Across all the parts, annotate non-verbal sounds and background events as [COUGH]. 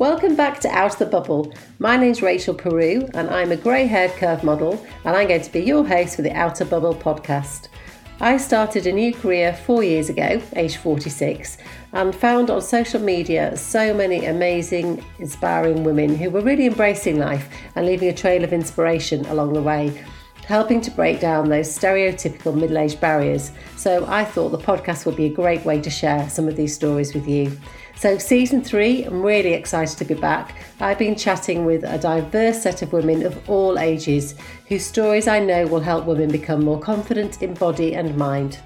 Welcome back to Out of the Bubble. My name's Rachel Peru, and I'm a grey haired curve model, and I'm going to be your host for the Outer Bubble podcast. I started a new career four years ago, age 46, and found on social media so many amazing, inspiring women who were really embracing life and leaving a trail of inspiration along the way helping to break down those stereotypical middle aged barriers. So I thought the podcast would be a great way to share some of these stories with you. So, season three, I'm really excited to be back. I've been chatting with a diverse set of women of all ages whose stories I know will help women become more confident in body and mind.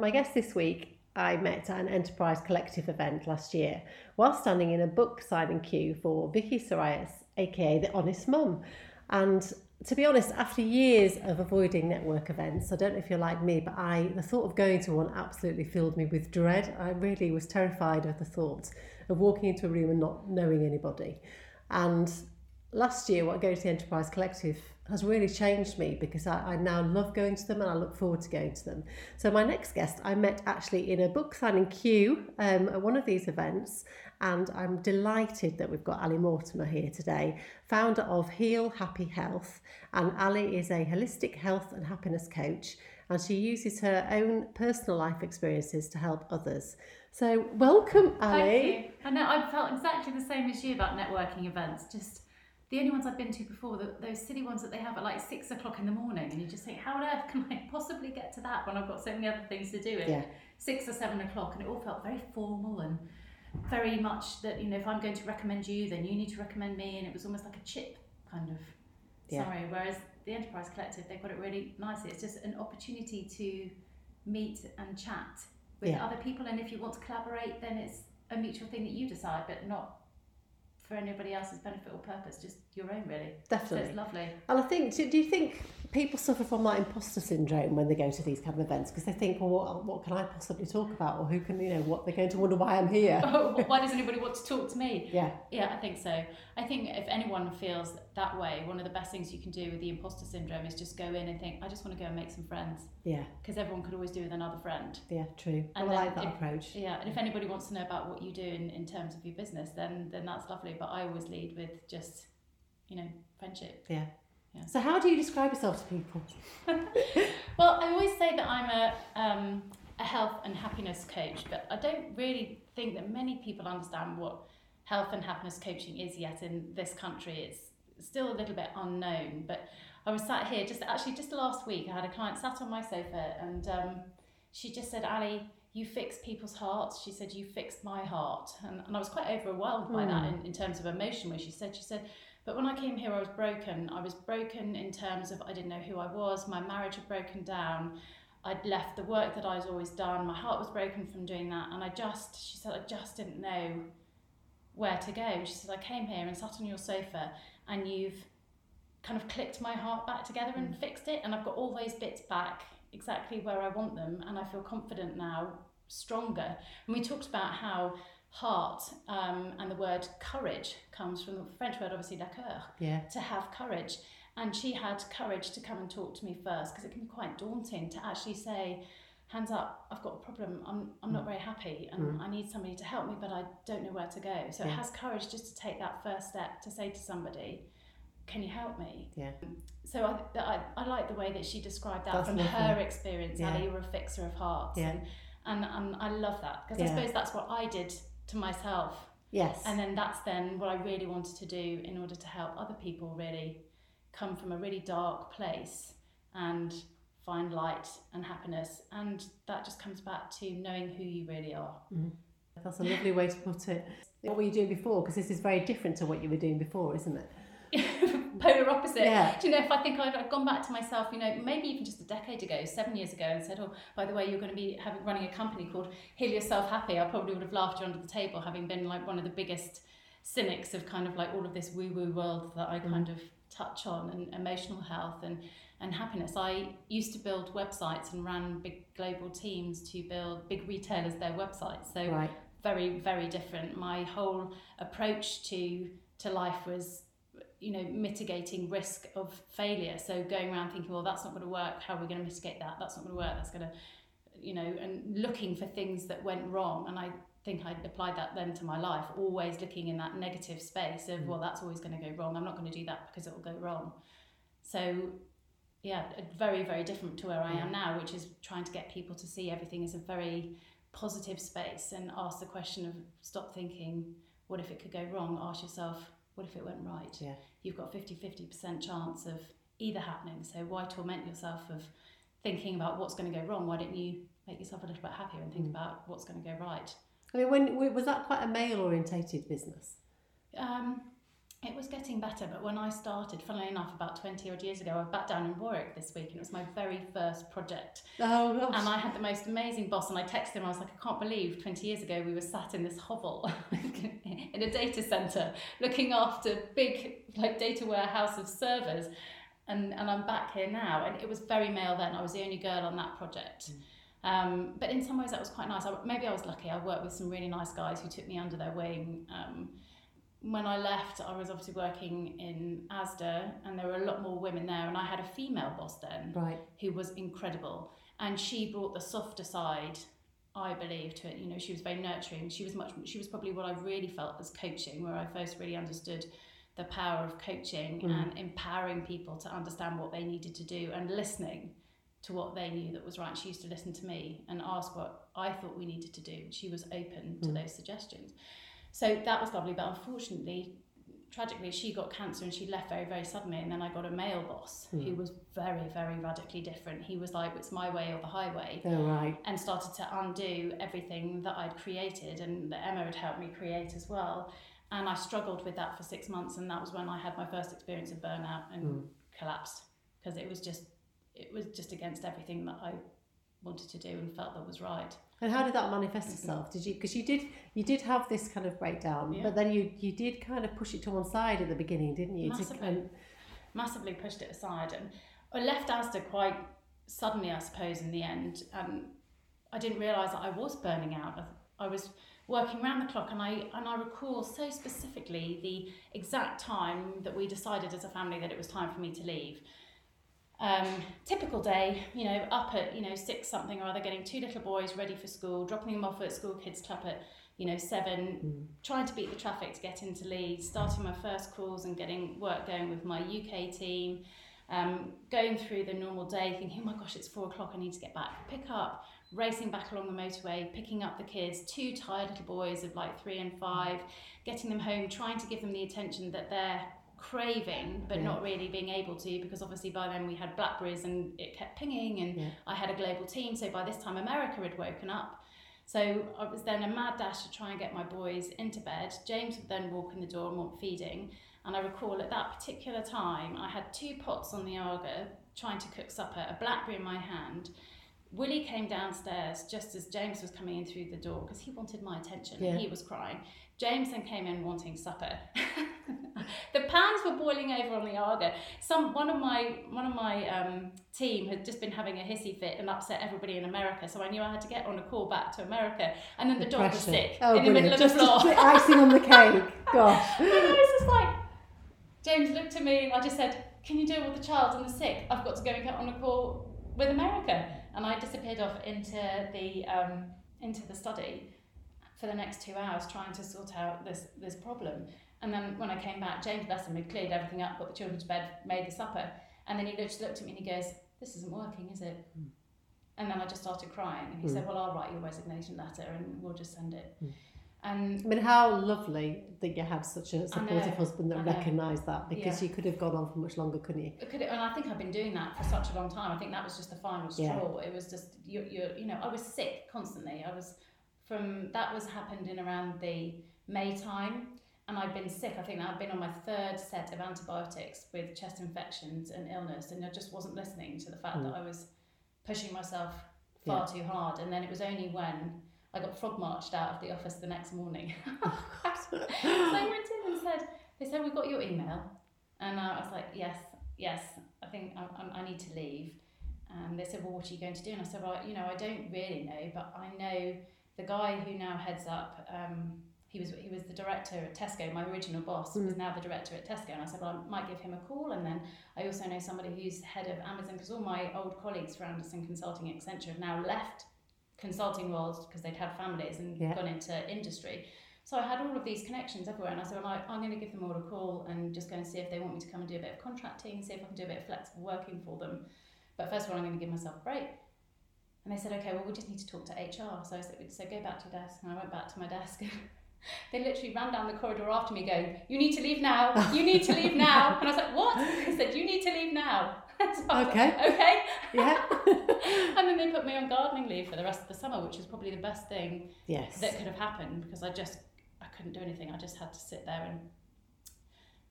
My guest this week I met at an Enterprise Collective event last year while standing in a book signing queue for Vicky Psarias, aka The Honest Mum. And to be honest, after years of avoiding network events, I don't know if you're like me, but I the thought of going to one absolutely filled me with dread. I really was terrified of the thought of walking into a room and not knowing anybody. And last year, what I go to the Enterprise Collective has really changed me because I, I now love going to them and I look forward to going to them. So my next guest I met actually in a book signing queue um, at one of these events and I'm delighted that we've got Ali Mortimer here today, founder of Heal Happy Health. And Ali is a holistic health and happiness coach and she uses her own personal life experiences to help others. So welcome Ali. Thank you. I know I felt exactly the same as you about networking events, just the only ones I've been to before, the, those silly ones that they have at like six o'clock in the morning, and you just think, how on earth can I possibly get to that when I've got so many other things to do at yeah. six or seven o'clock? And it all felt very formal and very much that you know, if I'm going to recommend you, then you need to recommend me, and it was almost like a chip kind of yeah. Whereas the Enterprise Collective, they've got it really nicely. It's just an opportunity to meet and chat with yeah. other people, and if you want to collaborate, then it's a mutual thing that you decide, but not for anybody else's benefit or purpose, just your own really. Definitely. So it's lovely. And I think, do, do you think people suffer from that imposter syndrome when they go to these kind of events because they think, well, what, what can I possibly talk about, or who can, you know, what they're going to wonder why I'm here. [LAUGHS] Oh, why does [LAUGHS] anybody want to talk to me? Yeah. Yeah, I think so. I think if anyone feels that way, one of the best things you can do with the imposter syndrome is just go in and think, I just want to go and make some friends. Yeah. Because everyone could always do with another friend. Yeah, true. And I like that if, approach. Yeah, and if anybody wants to know about what you do in, in terms of your business, then then that's lovely. But I always lead with just, you know, friendship. Yeah. Yeah. So how do you describe yourself to people? [LAUGHS] well, I always say that I'm a um, a health and happiness coach, but I don't really think that many people understand what health and happiness coaching is yet in this country. It's still a little bit unknown, but I was sat here just actually just last week. I had a client sat on my sofa and um, she just said, Ali, you fix people's hearts. She said, you fixed my heart. And, and I was quite overwhelmed by mm. that hmm. in, in terms of emotion, where she said, she said, but when I came here, I was broken. I was broken in terms of I didn't know who I was. My marriage had broken down. I'd left the work that I'd always done. My heart was broken from doing that. And I just, she said, I just didn't know where to go. She said, I came here and sat on your sofa and you've kind of clicked my heart back together and mm. fixed it. And I've got all those bits back exactly where I want them. And I feel confident now, stronger. And we talked about how heart um, and the word courage comes from the French word, obviously, la coeur, yeah. to have courage. And she had courage to come and talk to me first because it can be quite daunting to actually say, hands up, I've got a problem, I'm, I'm not mm. very happy and mm. I need somebody to help me, but I don't know where to go. So yeah. it has courage just to take that first step to say to somebody, can you help me? Yeah. So I, I, I like the way that she described that that's from lovely. her experience. Yeah. Ali, you're a fixer of hearts. Yeah. And, and, and I love that because yeah. I suppose that's what I did to myself. Yes. And then that's then what I really wanted to do in order to help other people really come from a really dark place and find light and happiness. And that just comes back to knowing who you really are. Mm. That's a lovely way to put it. What were you doing before? Because this is very different to what you were doing before, isn't it? [LAUGHS] polar opposite. Yeah. Do you know, if I think I've, I'd gone back to myself, you know, maybe even just a decade ago, seven years ago, and said, oh, by the way, you're going to be having running a company called Heal Yourself Happy, I probably would have laughed you under the table, having been like one of the biggest cynics of kind of like all of this woo-woo world that I mm. kind of touch on, and emotional health and and happiness. I used to build websites and ran big global teams to build big retailers their websites. So right. very, very different. My whole approach to to life was you know mitigating risk of failure so going around thinking well that's not going to work how are we going to mitigate that that's not going to work that's going to you know, and looking for things that went wrong. And I think I applied that then to my life, always looking in that negative space of, mm. well, that's always going to go wrong. I'm not going to do that because it will go wrong. So, yeah, very, very different to where I am now, which is trying to get people to see everything as a very positive space and ask the question of stop thinking, what if it could go wrong? Ask yourself, what if it went right? Yeah. You've got 50 50% chance of either happening. So, why torment yourself of thinking about what's going to go wrong? Why don't you make yourself a little bit happier and think mm. about what's going to go right? I mean, when was that quite a male orientated business? Um, it was getting better, but when I started, funnily enough, about 20 odd years ago, I was back down in Warwick this week and it was my very first project. Oh, gosh. And I had the most amazing boss, and I texted him, I was like, I can't believe 20 years ago we were sat in this hovel [LAUGHS] in a data centre looking after big like data warehouse of servers. And, and I'm back here now. And it was very male then. I was the only girl on that project. Mm. Um, but in some ways, that was quite nice. I, maybe I was lucky. I worked with some really nice guys who took me under their wing. Um, when I left, I was obviously working in ASDA, and there were a lot more women there. And I had a female boss then, right. who was incredible, and she brought the softer side, I believe, to it. You know, she was very nurturing. She was much. She was probably what I really felt as coaching, where I first really understood the power of coaching mm. and empowering people to understand what they needed to do and listening to what they knew that was right. She used to listen to me and ask what I thought we needed to do. She was open to mm. those suggestions. So that was lovely, but unfortunately, tragically, she got cancer and she left very, very suddenly. And then I got a male boss mm. who was very, very radically different. He was like, it's my way or the highway. Oh, right. And started to undo everything that I'd created and that Emma had helped me create as well. And I struggled with that for six months. And that was when I had my first experience of burnout and mm. collapsed because it was just it was just against everything that I wanted to do and felt that was right. And how did that manifest itself? Did you because you did you did have this kind of breakdown, yeah. but then you you did kind of push it to one side at the beginning, didn't you? Massively, kind of... massively pushed it aside, and I left Asda quite suddenly, I suppose, in the end. And I didn't realise that I was burning out. I was working round the clock, and I and I recall so specifically the exact time that we decided as a family that it was time for me to leave. Um, typical day, you know, up at, you know, six something or other, getting two little boys ready for school, dropping them off at school kids club at, you know, seven, mm. trying to beat the traffic to get into Leeds, starting my first calls and getting work going with my UK team, um, going through the normal day, thinking, oh my gosh, it's four o'clock, I need to get back, pick up, racing back along the motorway, picking up the kids, two tired little boys of like three and five, getting them home, trying to give them the attention that they're craving but yeah. not really being able to because obviously by then we had blackberries and it kept pinging and yeah. i had a global team so by this time america had woken up so i was then a mad dash to try and get my boys into bed james would then walk in the door and want feeding and i recall at that particular time i had two pots on the Aga trying to cook supper a blackberry in my hand Willie came downstairs just as James was coming in through the door because he wanted my attention. Yeah. He was crying. James then came in wanting supper. [LAUGHS] the pans were boiling over on the Aga. Some one of my one of my um, team had just been having a hissy fit and upset everybody in America, so I knew I had to get on a call back to America. And then the, the dog was sick oh, in the middle of just, the floor. Just [LAUGHS] icing on the [LAUGHS] cake. Gosh. and I was just like, James looked at me and I just said, "Can you deal with the child and the sick? I've got to go and get on a call with America." And I disappeared off into the um, into the study for the next two hours trying to sort out this this problem. And then when I came back, James Besson had cleared everything up, put the children to bed, made the supper, and then he just looked at me and he goes, "This isn't working, is it?" Mm. And then I just started crying, and he mm. said, "Well, I'll write you a resignation letter, and we'll just send it." Mm. And I mean, how lovely that you have such a supportive husband that recognised that because yeah. you could have gone on for much longer, couldn't you? Could it, and I think I've been doing that for such a long time. I think that was just the final straw. Yeah. It was just you, you, you know, I was sick constantly. I was from that was happened in around the May time, and I'd been sick. I think I'd been on my third set of antibiotics with chest infections and illness, and I just wasn't listening to the fact mm. that I was pushing myself far yeah. too hard. And then it was only when I got frog marched out of the office the next morning. [LAUGHS] [LAUGHS] so I went in and said, they said, we got your email. And I was like, yes, yes, I think I, I, need to leave. And they said, well, what are you going to do? And I said, well, you know, I don't really know, but I know the guy who now heads up, um, he was he was the director at Tesco. My original boss mm. was now the director at Tesco, and I said, well, I might give him a call. And then I also know somebody who's head of Amazon because all my old colleagues for Andersen Consulting, Accenture, have now left consulting world because they'd had families and Yeah. gone into industry. So I had all of these connections everywhere, and I said, well, I, I'm going to give them all a call and just go and see if they want me to come and do a bit of contracting, see if I can do a bit of flexible working for them. But first of all, I'm going to give myself a break. And they said, okay, well, we just need to talk to HR. So I said, so go back to your desk. And I went back to my desk. [LAUGHS] they literally ran down the corridor after me going, you need to leave now. You need to leave now. [LAUGHS] And I was like, what? They said, you need to leave now. [LAUGHS] So Okay. Like, okay. Yeah. and then they put me on gardening leave for the rest of the summer, which was probably the best thing yes. that could have happened because I just I couldn't do anything. I just had to sit there and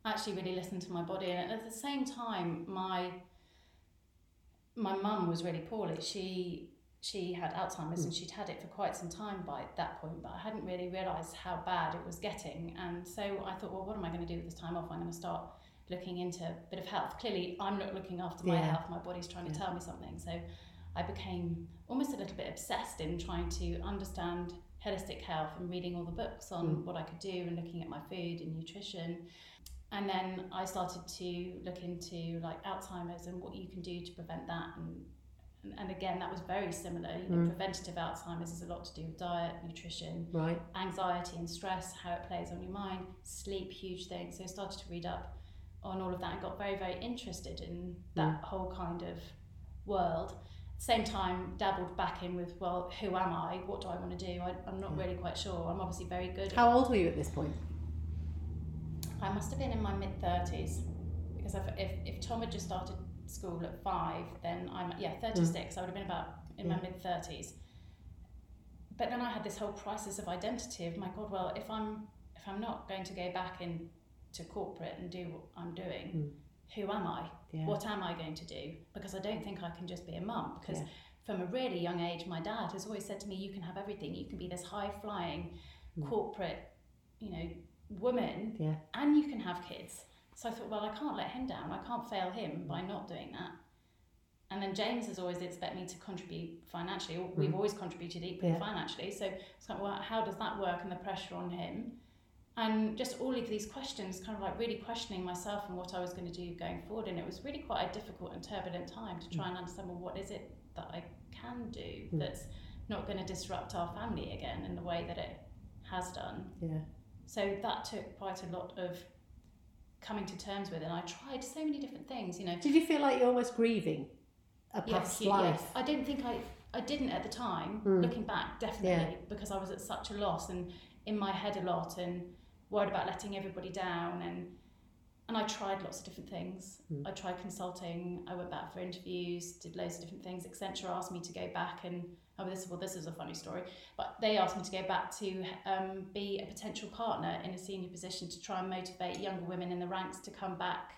actually really listen to my body. And at the same time, my my mum was really poorly. She she had Alzheimer's and she'd had it for quite some time by that point, but I hadn't really realised how bad it was getting. And so I thought, well, what am I going to do with this time off? I'm going to start looking into a bit of health. Clearly, I'm not looking after my Yeah. health. My body's trying to Yeah. tell me something. So I became almost a little bit obsessed in trying to understand holistic health and reading all the books on Mm. what I could do and looking at my food and nutrition. And then I started to look into like Alzheimer's and what you can do to prevent that. And, and, and again, that was very similar. You know, Mm. preventative Alzheimer's is a lot to do with diet, nutrition, right. anxiety and stress, how it plays on your mind, sleep, huge thing. So I started to read up on all of that and got very, very interested in that whole kind of world. Same time, dabbled back in with, well, who am I? What do I want to do? I, I'm not Yeah. really quite sure. I'm obviously very good. at- How old were you at this point? I must have been in my mid 30s because if, if, if Tom had just started school at five, then I'm, yeah, 36. I would have been about in my mid 30s. But then I had this whole crisis of identity of my God, well, if I'm if I'm not going to go back into corporate and do what I'm doing, Mm. who am I? Yeah. What am I going to do? Because I don't think I can just be a mum. Because Yeah. from a really young age, my dad has always said to me, "You can have everything. You can be this high flying Mm. corporate, you know, woman, Yeah. and you can have kids." So I thought, well, I can't let him down. I can't fail him by not doing that. And then James has always expected me to contribute financially. We've Mm. always contributed equally Yeah. financially. So it's like, well, how does that work and the pressure on him? And just all of these questions, kind of like really questioning myself and what I was going to do going forward. And it was really quite a difficult and turbulent time to try and understand, well, what is it that I can do Mm. that's not going to disrupt our family again in the way that it has done? Yeah. So that took quite a lot of coming to terms with, and I tried so many different things. You know, Did you feel like you're almost grieving a Yes, past you- life? yes. I don't think I I didn't at the time. Mm. Looking back, definitely because I was at such a loss and in my head a lot and worried about letting everybody down and and I tried lots of different things. Mm. I tried consulting. I went back for interviews, did loads of different things. Accenture asked me to go back and oh this well this is a funny story, but they asked me to go back to um, be a potential partner in a senior position to try and motivate younger women in the ranks to come back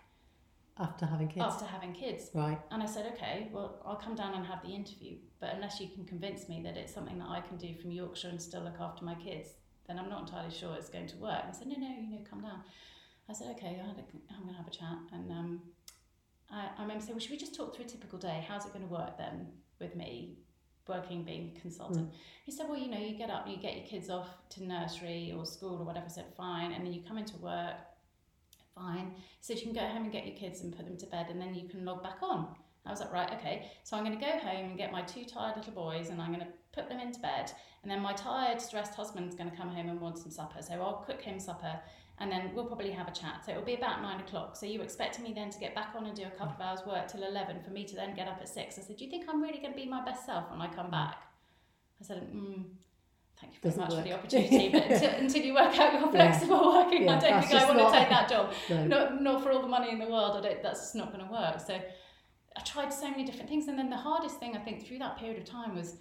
After having kids? after having kids. Right. And I said, okay, well, I'll come down and have the interview. But unless you can convince me that it's something that I can do from Yorkshire and still look after my kids, then I'm not entirely sure it's going to work. And I said, no, no, you know, come down. I said, okay, I I'm going to have a chat. And um, I, I remember saying, well, should we just talk through a typical day? How's it going to work then with me working, being a consultant? Mm. He said, well, you know, you get up, you get your kids off to nursery or school or whatever. I said, fine. And then you come into work, fine. He said, you can go home and get your kids and put them to bed and then you can log back on. I was like, right, okay. So I'm going to go home and get my two tired little boys and I'm going to put them into bed. And then my tired, stressed husband's going to come home and want some supper. So I'll cook him supper and then we'll probably have a chat. So it'll be about nine o'clock. So you expect me then to get back on and do a couple of hours work till 11 for me to then get up at six. I said, do you think I'm really going to be my best self when I come back? I said, mm, thank you very Doesn't much for the opportunity, but [LAUGHS] until, until you work out your Yeah. flexible [LAUGHS] working, Yeah, I don't think I want not- to take that job [LAUGHS] No. not, not for all the money in the world. I don't, that's just not going to work. So I tried so many different things, and then the hardest thing I think through that period of time was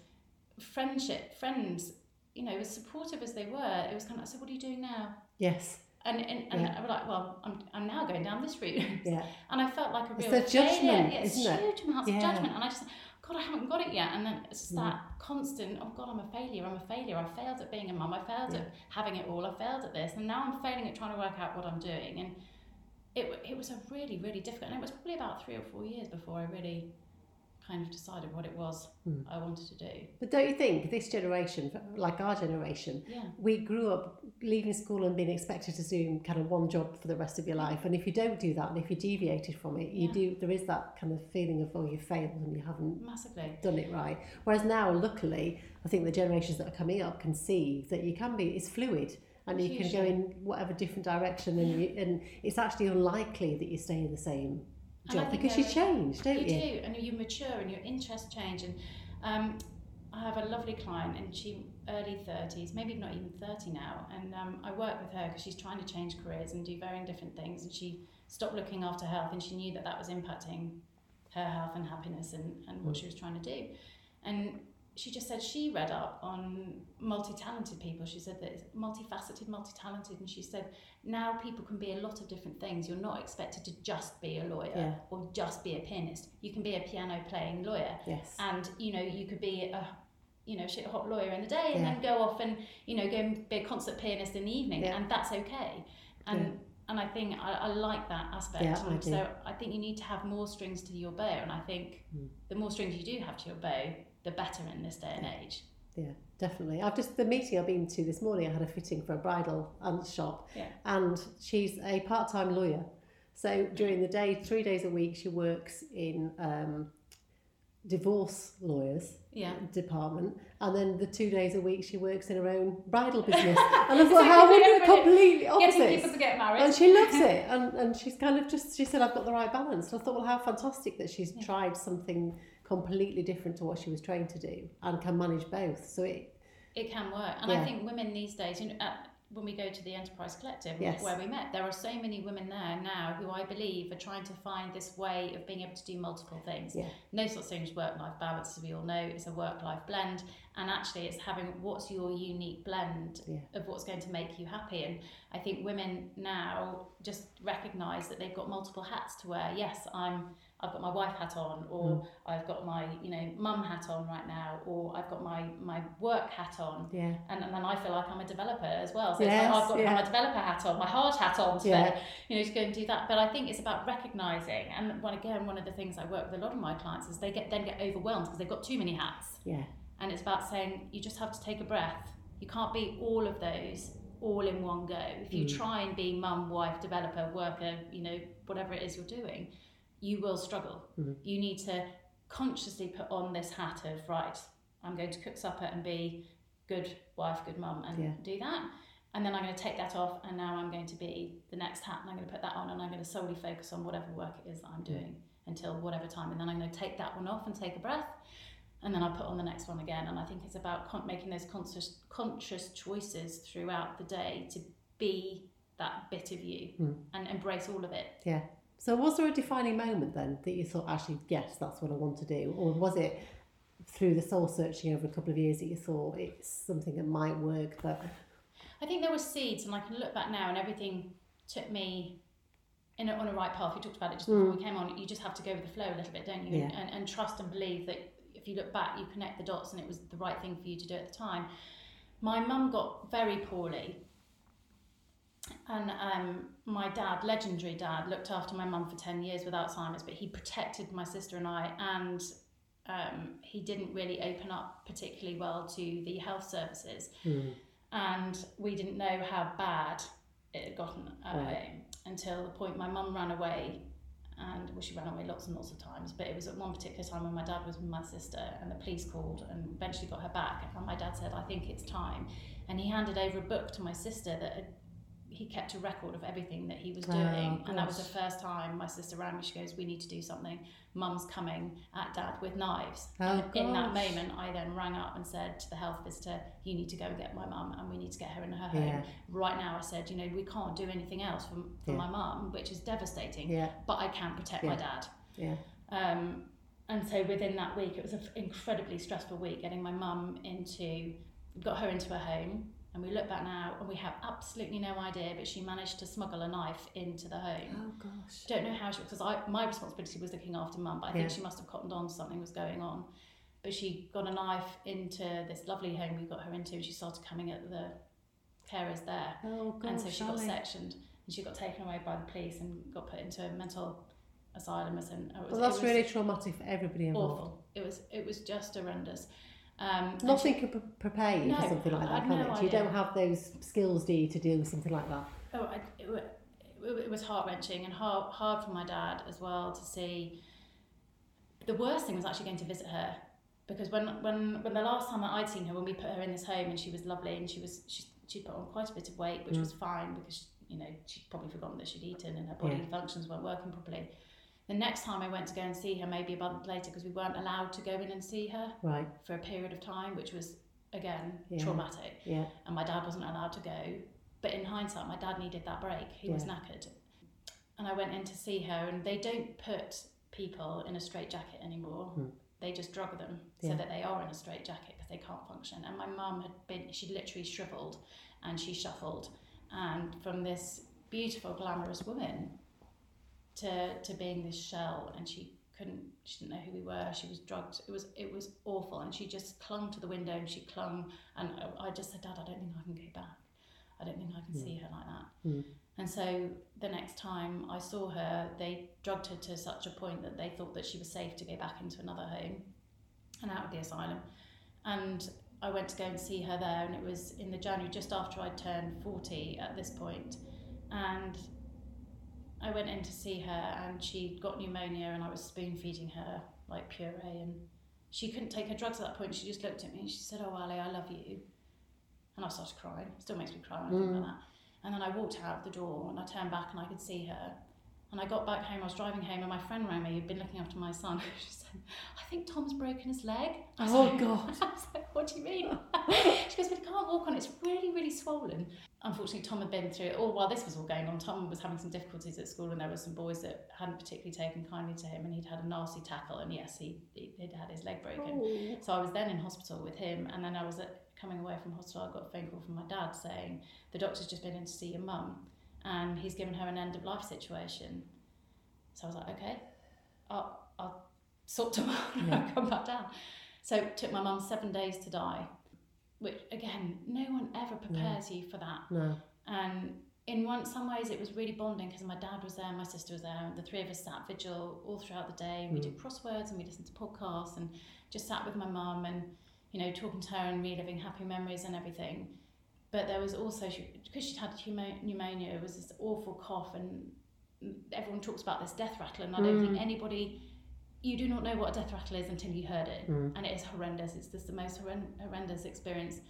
friendship, friends. You know, as supportive as they were, it was kind of. So what are you doing now? Yes. And and, and Yeah. I was like, well, I'm, I'm now going down this route, [LAUGHS] Yeah. and I felt like a It's real judgment, failure. Yeah, it's isn't it? huge amounts Yeah. of judgment, and I just. God, I haven't got it yet. And then it's just that constant, oh God, I'm a failure, I'm a failure. I failed at being a mum, I failed at having it all, I failed at this. And now I'm failing at trying to work out what I'm doing. And it, it was a really, really difficult, and it was probably about three or four years before I really kind of decided what it was Hmm. I wanted to do. But don't you think this generation, like our generation, Yeah. we grew up leaving school and being expected to do kind of one job for the rest of your life. And if you don't do that, and if you deviated from it, you Yeah. do. There is that kind of feeling of oh, you failed and you haven't Massively. done it right. Whereas now, luckily, I think the generations that are coming up can see that you can be. It's fluid. And you can go in whatever different direction, and you, and it's actually unlikely that you stay in the same job because you change, don't you you? do, and you mature, and your interests change. And um, I have a lovely client, and she early thirties, maybe not even thirty now. And um, I work with her because she's trying to change careers and do varying different things. And she stopped looking after health, and she knew that that was impacting her health and happiness and, and what Mm. she was trying to do. And she just said she read up on multi-talented people. She said that it's multifaceted, multi-talented, and she said now people can be a lot of different things. You're not expected to just be a lawyer Yeah. or just be a pianist. You can be a piano playing lawyer, Yes. and you know you could be a you know shit hot lawyer in the day, and Yeah. then go off and you know go and be a concert pianist in the evening, Yeah. and that's okay. And and I think I, I like that aspect. Yeah, I. So I think you need to have more strings to your bow, and I think Mm. the more strings you do have to your bow, the better in this day and age. Yeah, definitely. I've just the meeting I've been to this morning. I had a fitting for a bridal shop, Yeah. and she's a part-time lawyer. So during the day, three days a week, she works in um, divorce lawyers Yeah. department, and then the two days a week she works in her own bridal [LAUGHS] business. And I thought, how would completely opposite? people to get married. And she loves [LAUGHS] it, and, and she's kind of just, she said, I've got the right balance. So I thought, well, how fantastic that she's Yeah. tried something completely different to what she was trained to do and can manage both. So it, It can work. And Yeah. I think women these days, you know, at, when we go to the Enterprise Collective, Yes. where we met, there are so many women there now who I believe are trying to find this way of being able to do multiple things. Yeah. No such thing as work life balance, as we all know, it's a work life blend. And actually, it's having what's your unique blend Yeah. of what's going to make you happy. And I think women now just recognize that they've got multiple hats to wear. Yes, I'm. I've got my wife hat on, or Mm. I've got my, you know, mum hat on right now, or I've got my my work hat on yeah. and, and then I feel like I'm a developer as well. So Yes, like I've got yeah. my developer hat on, my hard hat on today, Yeah. you know, to go and do that. But I think it's about recognizing, and one again, one of the things I work with a lot of my clients is they get then get overwhelmed because they've got too many hats, Yeah. and it's about saying you just have to take a breath. You can't be all of those all in one go. If you Mm. try and be mum, wife, developer, worker, you know, whatever it is you're doing, you will struggle. Mhm. You need to consciously put on this hat of right. I'm going to cook supper and be good wife, good mum, and Yeah. do that. And then I'm going to take that off, and now I'm going to be the next hat, and I'm going to put that on, and I'm going to solely focus on whatever work it is that I'm doing until whatever time, and then I'm going to take that one off and take a breath, and then I put on the next one again. And I think it's about con- making those conscious conscious choices throughout the day to be that bit of you Mm. and embrace all of it. So was there a defining moment then that you thought, actually, yes, that's what I want to do? Or was it through the soul searching over a couple of years that you thought it's something that might work, but I think there were seeds, and I can look back now, and everything took me in a, on a right path. We talked about it just before Mm. we came on. You just have to go with the flow a little bit, don't you? Yeah. And, and trust and believe that if you look back, you connect the dots, and it was the right thing for you to do at the time. My mum got very poorly. And um, my dad, legendary dad, looked after my mum for 10 years with Alzheimer's, but he protected my sister and I, and um, he didn't really open up particularly well to the health services. Hmm, and we didn't know how bad it had gotten at Right. until the point my mum ran away and well she ran away lots and lots of times but it was at one particular time when my dad was with my sister and the police called and eventually got her back. And my dad said I think it's time. And he handed over a book to my sister that had, he kept a record of everything that he was Oh, doing. And that was the first time my sister rang me. She goes we need to do something. Mum's coming at dad with knives. Oh, and in that moment I then rang up and said to the health visitor you need to go and get my mum and we need to get her in her home. Yeah, right now I said, you know, we can't do anything else for, for Yeah. my mum, which is devastating, yeah, but I can protect my dad. yeah, Um, and so within that week, it was an incredibly stressful week getting my mum into, got her into a home. And we look back now and we have absolutely no idea, but she managed to smuggle a knife into the home. oh gosh, Don't know how she, because I my responsibility was looking after mum, but I think she must have cottoned on something was going on. But she got a knife into this lovely home we got her into, and she started coming at the carers there oh gosh, and so she got Sally. sectioned and she got taken away by the police and got put into a mental asylum. As in, oh, it was, Well, that's it was really traumatic for everybody involved. awful. It was it was just horrendous. Um, Nothing pre- prepare you No, for something like that, can no it? You don't have those skills, do you, to deal with something like that? Oh, I, it, it, it was heart wrenching and hard, hard for my dad as well to see. The worst thing was actually going to visit her because when when when the last time that I'd seen her, when we put her in this home and she was lovely and she was she she put on quite a bit of weight, which Mm. was fine because you know she'd probably forgotten that she'd eaten and her body Yeah. functions weren't working properly. The next time I went to go and see her, maybe a month later, because we weren't allowed to go in and see her Right, for a period of time, which was again Yeah. traumatic yeah, and my dad wasn't allowed to go. But in hindsight, my dad needed that break. He was knackered. And I went in to see her, and they don't put people in a straitjacket anymore. Hmm. They just drug them Yeah. so that they are in a straitjacket because they can't function. And my mum had been, she'd literally shriveled and she shuffled. And from this beautiful, glamorous woman to, to being this shell, and she couldn't, she didn't know who we were. She was drugged. It was, it was awful. And she just clung to the window and she clung and I- just said, Dad, I don't think I can go back. I don't think I can see her like that. Mm. And so the next time I saw her, they drugged her to such a point that they thought that she was safe to go back into another home and out of the asylum. And I went to go and see her there, and it was in the January just after I turned 40 at this. And I went in to see her, and she'd got pneumonia, and I was spoon feeding her like puree, and she couldn't take her drugs at that point. She just looked at me and she said, "Oh, Ali, I love you," and I started crying. Still makes me cry when I think Mm. about that. And then I walked out the door, and I turned back, and I could see her. And I got back home. I was driving home, and my friend rang me, who'd been looking after my son. [LAUGHS] She said, "I think Tom's broken his leg." Oh, like- God. [LAUGHS] I was like, "What do you mean?" [LAUGHS] she goes, "But he can't walk on. it. It's really, really swollen." Unfortunately, Tom had been through it all while this was all going on. Tom was having some difficulties at school, and there were some boys that hadn't particularly taken kindly to him, and he'd had a nasty tackle. And yes, he he'd had his leg broken. Oh. So I was then in hospital with him, and then I was at, coming away from hospital. I got a phone call from my dad saying the doctor's just been in to see your mum, and he's given her an end of life situation. So I was like, okay, I'll, I'll sort tomorrow and Yeah. I'll come back down. So it took my mum seven days to die, which again, no one ever prepares you for that. No. And in one some ways it was really bonding because my dad was there, my sister was there, and the three of us sat vigil all throughout the day. And we Mm. did crosswords and we listened to podcasts and just sat with my mum and you know talking to her and reliving happy memories and everything. But there was also because she'd had pneumo- pneumonia, it was this awful cough and everyone talks about this death rattle, and I don't Mm. think anybody. You do not know what a death rattle is until you heard it Mm. and it is horrendous. It's just the most horren- horrendous experience.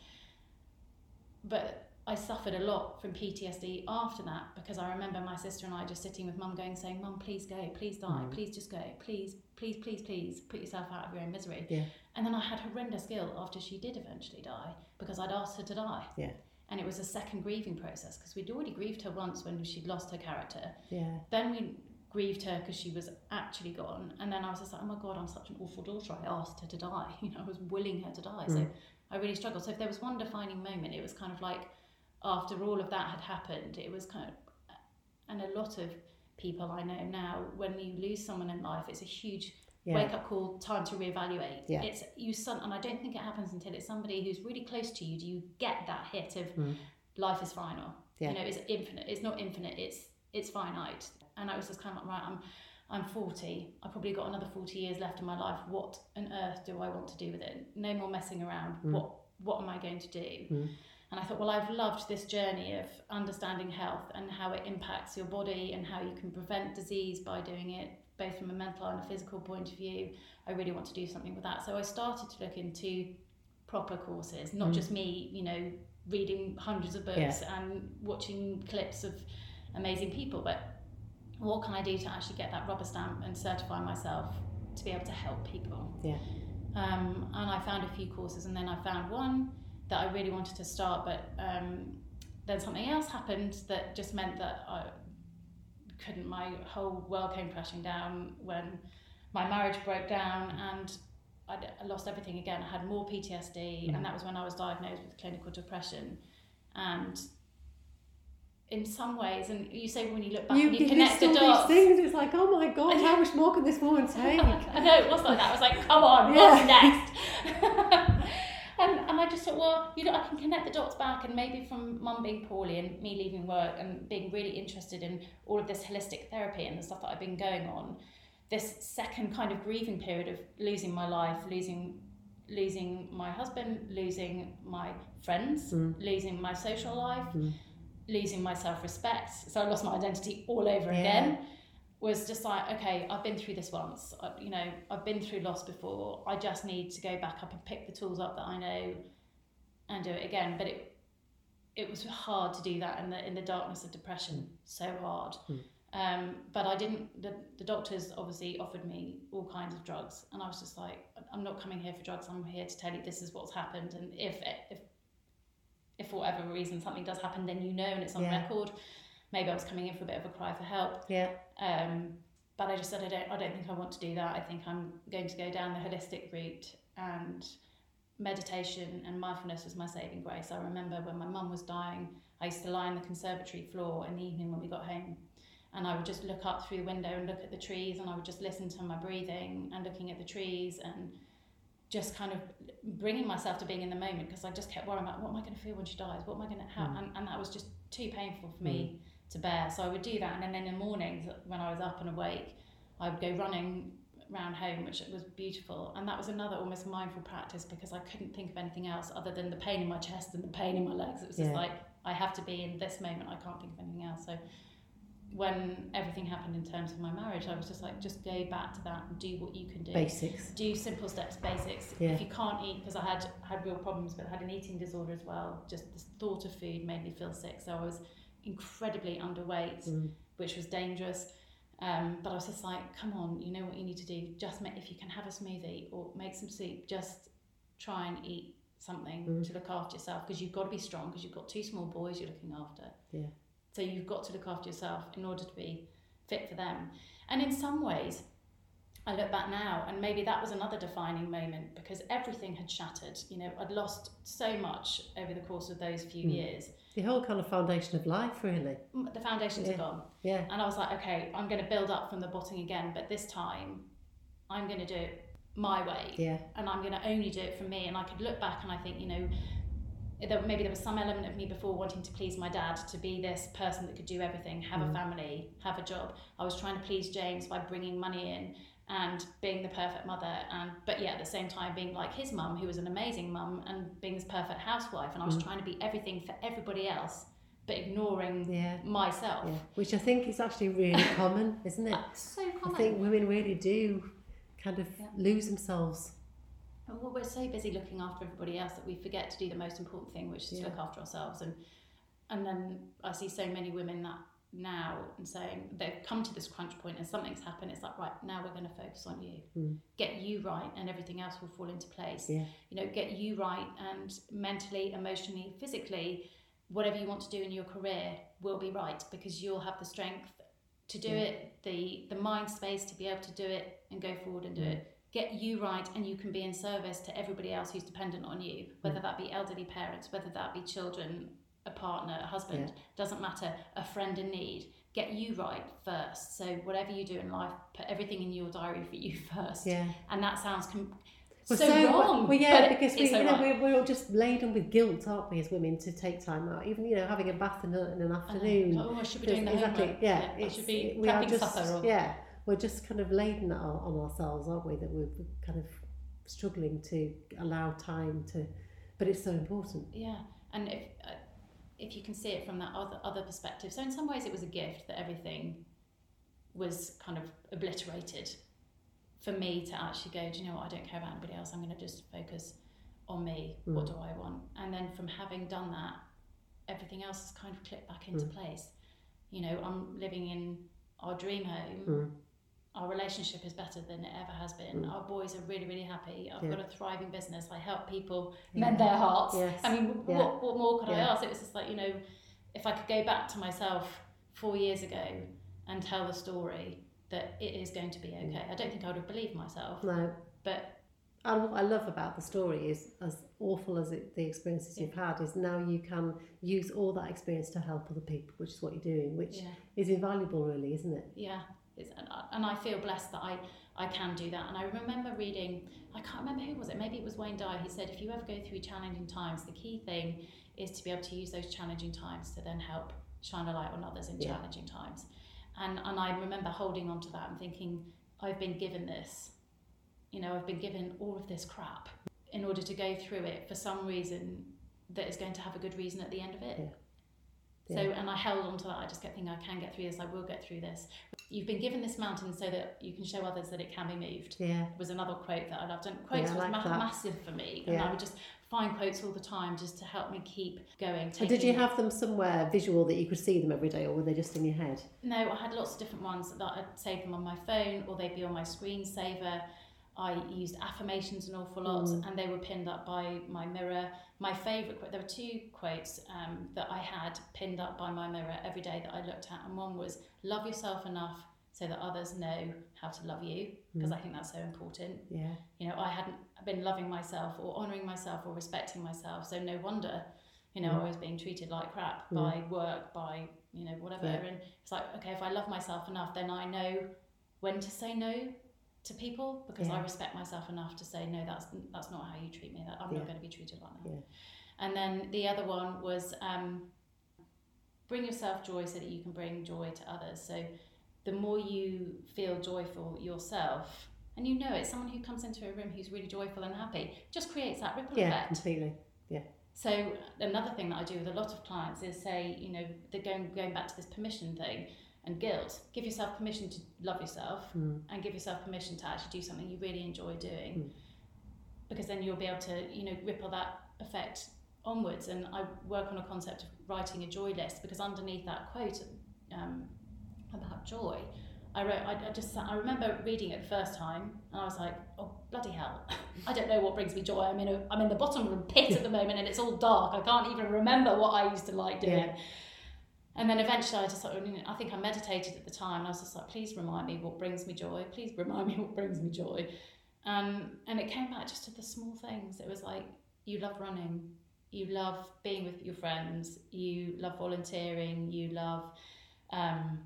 But I suffered a lot from PTSD after that because I remember my sister and I just sitting with mum going, saying, Mum, please go, please die, Mm. please just go, please, please, please, please put yourself out of your own misery. Yeah. And then I had horrendous guilt after she did eventually die because I'd asked her to die. Yeah. And it was a second grieving process because we'd already grieved her once when she'd lost her character. Yeah. Then we grieved her because she was actually gone. And then I was just like, oh my God, I'm such an awful daughter. I asked her to die. [LAUGHS] You know, I was willing her to die. So Mm. I really struggled. So if there was one defining moment, it was kind of like after all of that had happened, it was kind of, and a lot of people I know now, when you lose someone in life, it's a huge Yeah. wake up call, time to reevaluate. Yeah. It's you son, and I don't think it happens until it's somebody who's really close to you. Do you get that hit of Mm. life is final? Yeah. You know, it's infinite. It's not infinite. It's it's finite. And I was just kind of like, right, I'm I'm 40. I've probably got another 40 years left in my life. What on earth do I want to do with it? No more messing around. Mm. What what am I going to do? Mm. And I thought, well, I've loved this journey of understanding health and how it impacts your body and how you can prevent disease by doing it, both from a mental and a physical point of view. I really want to do something with that. So I started to look into proper courses, not Mm. just me, you know, reading hundreds of books and watching clips of amazing people, but what can I do to actually get that rubber stamp and certify myself to be able to help people? Yeah. Um, and I found a few courses, and then I found one that I really wanted to start, but um, then something else happened that just meant that I couldn't. My whole world came crashing down when my marriage broke down, and I'd, I lost everything again. I had more PTSD, Mm. and that was when I was diagnosed with clinical depression, and. In some ways, and you say when you look back You, and you connect the dots. things. It's like, oh my god, [LAUGHS] how much more can this woman take? [LAUGHS] I know it was like that. I was like, come on, Yeah. what's next? [LAUGHS] and, and I just thought, well, you know, I can connect the dots back, and maybe from mum being poorly and me leaving work and being really interested in all of this holistic therapy and the stuff that I've been going on, this second kind of grieving period of losing my life, losing losing my husband, losing my friends, Mm. losing my social life, Mm. losing my self respect. So I lost my identity all over Yeah. again. Was just like, okay, I've been through this once. I, you know, I've been through loss before. I just need to go back up and pick the tools up that I know and do it again. But it it was hard to do that in the in the darkness of depression. So hard. Mm. Um, but I didn't. The, the doctors obviously offered me all kinds of drugs, and I was just like, I'm not coming here for drugs. I'm here to tell you this is what's happened, and if if if for whatever reason something does happen, then you know, and it's on Yeah. record. Maybe I was coming in for a bit of a cry for help. Yeah. Um, but I just said I don't. I don't think I want to do that. I think I'm going to go down the holistic route and meditation and mindfulness was my saving grace. I remember when my mum was dying, I used to lie on the conservatory floor in the evening when we got home, and I would just look up through the window and look at the trees, and I would just listen to my breathing and looking at the trees and just kind of bringing myself to being in the moment because I just kept worrying about what am I going to feel when she dies? What am I going to have? Mm. And, and that was just too painful for me to bear. So I would do that, and then in the mornings when I was up and awake, I would go running round home, which was beautiful. And that was another almost mindful practice because I couldn't think of anything else other than the pain in my chest and the pain in my legs. It was just like I have to be in this moment. I can't think of anything else. So when everything happened in terms of my marriage, I was just like, just go back to that and do what you can do Basics. do simple steps, basics. Yeah. If you can't eat, because I had had real problems, but I had an eating disorder as well. Just the thought of food made me feel sick, so I was incredibly underweight, Mm. which was dangerous. Um, but I was just like, come on, you know what you need to do. Just make if you can have a smoothie or make some soup. Just try and eat something Mm. to look after yourself because you've got to be strong because you've got two small boys you're looking after. Yeah. So you've got to look after yourself in order to be fit for them. And in some ways, I look back now, and maybe that was another defining moment because everything had shattered. You know, I'd lost so much over the course of those few Mm. years. The whole kind of foundation of life, really. The foundations Yeah. are gone. Yeah. And I was like, okay, I'm going to build up from the bottom again, but this time I'm going to do it my way Yeah. and I'm going to only do it for me. And I could look back and I think, you know, there, maybe there was some element of me before wanting to please my dad, to be this person that could do everything, have a Mm. family, have a job. I was trying to please James by bringing money in and being the perfect mother, and but yeah, at the same time being like his mum, who was an amazing mum, and being this perfect housewife. And I was Mm. trying to be everything for everybody else, but ignoring Yeah. myself. Yeah. Which I think is actually really [LAUGHS] common, isn't it? So common. I think women really do kind of Yeah. lose themselves. And well, we're so busy looking after everybody else that we forget to do the most important thing, which is to look after ourselves. And and then I see so many women that now and saying they've come to this crunch point and something's happened. It's like right now we're going to focus on you, Mm. get you right, and everything else will fall into place. Yeah. You know, get you right, and mentally, emotionally, physically, whatever you want to do in your career will be right because you'll have the strength to do Yeah. it, the the mind space to be able to do it and go forward and do it get you right and you can be in service to everybody else who's dependent on you whether that be elderly parents whether that be children a partner a husband doesn't matter a friend in need get you right first so whatever you do in life put everything in your diary for you [LAUGHS] first Yeah. and that sounds com- Well, so, wrong Well, yeah, because we, so you know, we're, we're all just laden with guilt, aren't we, as women, to take time out. Even you know, having a bath in, a, in an afternoon. oh I should be doing the exactly. homework Yeah, I should be we are just, supper or Yeah, we're just kind of laden on, on ourselves, aren't we? That we're kind of struggling to allow time to, but it's so important. Yeah, and if uh, if you can see it from that other other perspective, so in some ways it was a gift that everything was kind of obliterated for me to actually go. Do you know what? I don't care about anybody else. I'm going to just focus on me. What Mm. do I want? And then from having done that, everything else has kind of clicked back into Mm. place. You know, I'm living in our dream home. Mm. Our relationship is better than it ever has been. Mm. Our boys are really, really happy. I've Yeah. got a thriving business. I help people Yeah. mend their hearts. Yes. I mean, Yeah. what, what more could I ask? It was just like, you know, if I could go back to myself four years ago and tell the story that it is going to be Mm. okay. I don't think I would have believed myself, No, but And what I love about the story is, as awful as it, the experiences you've had, is now you can use all that experience to help other people, which is what you're doing, which yeah, is invaluable, really, isn't it? yeah. It's, and, I, and I feel blessed that I, I can do that. And I remember reading, I can't remember who was it, maybe it was Wayne Dyer. He said, if you ever go through challenging times, the key thing is to be able to use those challenging times to then help shine a light on others in Yeah. challenging times. And, and I remember holding on to that and thinking, I've been given this. You know, I've been given all of this crap in order to go through it for some reason that is going to have a good reason at the end of it. Yeah. So, and I held on to that. I just kept thinking, I can get through this. I will get through this. You've been given this mountain so that you can show others that it can be moved. Yeah. Was another quote that I loved. And quotes Yeah, was like ma- massive for me. And Yeah. I would just find quotes all the time just to help me keep going. And did you have them somewhere visual that you could see them every day, or were they just in your head? No, I had lots of different ones that I'd save them on my phone or they'd be on my screensaver. I used affirmations an awful lot Mm. and they were pinned up by my mirror. My favourite quote, there were two quotes um, that I had pinned up by my mirror every day that I looked at, and one was love yourself enough so that others know how to love you, because Mm. I think that's so important. Yeah. You know, I hadn't been loving myself or honouring myself or respecting myself, so no wonder, you know, Mm. I was being treated like crap Mm. by work, by, you know, whatever. Yeah. And it's like, okay, if I love myself enough, then I know when to say no to people because I respect myself enough to say, no, that's that's not how you treat me. That I'm Yeah. not going to be treated like that. Yeah. And then the other one was um, bring yourself joy so that you can bring joy to others. So the more you feel joyful yourself, and you know it, someone who comes into a room who's really joyful and happy just creates that ripple Yeah, effect. completely. Yeah so another thing that I do with a lot of clients is say, you know, they're going going back to this permission thing and guilt. Give yourself permission to love yourself Mm. and give yourself permission to actually do something you really enjoy doing. Mm. Because then you'll be able to, you know, ripple that effect onwards. And I work on a concept of writing a joy list because underneath that quote um, about joy, I wrote, I, I just, I remember reading it the first time and I was like, oh, bloody hell. [LAUGHS] I don't know what brings me joy. I'm in, a, I'm in the bottom of a pit at the [LAUGHS] moment and it's all dark. I can't even remember what I used to like doing. Yeah. And then eventually I just sort of, I think I meditated at the time and I was just like, please remind me what brings me joy. Please remind me [LAUGHS] what brings me joy. Um, and it came back just to the small things. It was like, you love running, you love being with your friends, you love volunteering, you love um,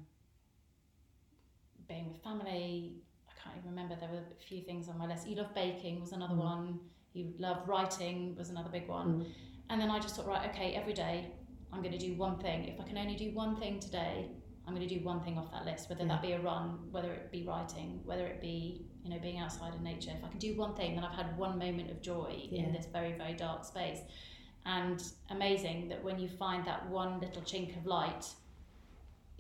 being with family. I can't even remember, there were a few things on my list. You love baking was another Mm. one. You love writing was another big one. Mm. And then I just thought, right, okay, every day I'm going to do one thing. If I can only do one thing today, I'm going to do one thing off that list, whether that be a run, whether it be writing, whether it be, you know, being outside in nature. If I can do one thing, then I've had one moment of joy Yeah. in this very, very dark space. And amazing that when you find that one little chink of light,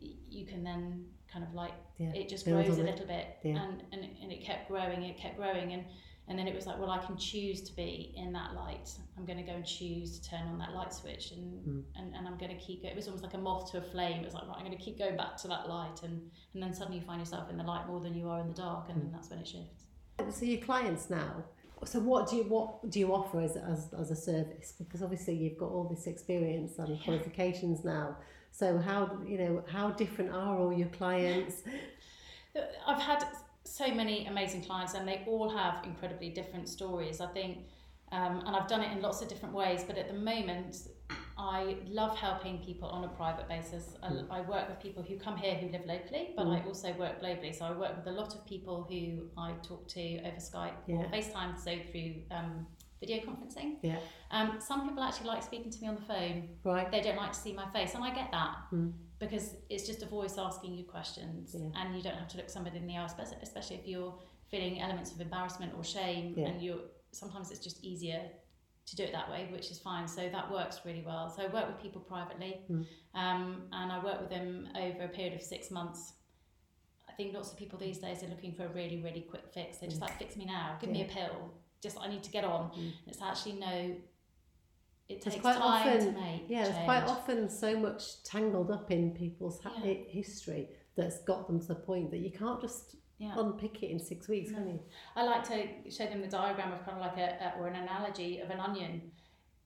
you can then kind of like Yeah. it just Build grows a little bit Yeah. and, and it- and it kept growing it kept growing and and then it was like well I can choose to be in that light I'm going to go and choose to turn on that light switch and Mm. and, and I'm going to keep going it was almost like a moth to a flame it was like right I'm going to keep going back to that light and and then suddenly you find yourself in the light more than you are in the dark and Mm. then that's when it shifts So your clients now. So what do you what do you offer as, as as a service? Because obviously you've got all this experience and Yeah. qualifications now. So how you know how different are all your clients? [LAUGHS] I've had so many amazing clients, and they all have incredibly different stories. I think, um, and I've done it in lots of different ways. But at the moment, I love helping people on a private basis. I, Mm. I work with people who come here who live locally, but I also work globally. So I work with a lot of people who I talk to over Skype or Yeah. FaceTime, so through um, video conferencing. Yeah. Um, some people actually like speaking to me on the phone Right. they don't like to see my face and I get that Mm. Because it's just a voice asking you questions Yeah. and you don't have to look somebody in the eye especially if you're feeling elements of embarrassment or shame Yeah. and you're sometimes it's just easier to do it that way which is fine. So that works really well. So I work with people privately Mm. um, and I work with them over a period of six months. I think lots of people these days are looking for a really really quick fix. They're just like fix me now. Give me a pill. Just I need to get on. Mm. it's actually no it takes quite time often- to make Yeah, there's quite often so much tangled up in people's ha- Yeah. history that's got them to the point that you can't just Yeah. unpick it in six weeks, can you? I like to show them the diagram of kind of like a, a or an analogy of an onion.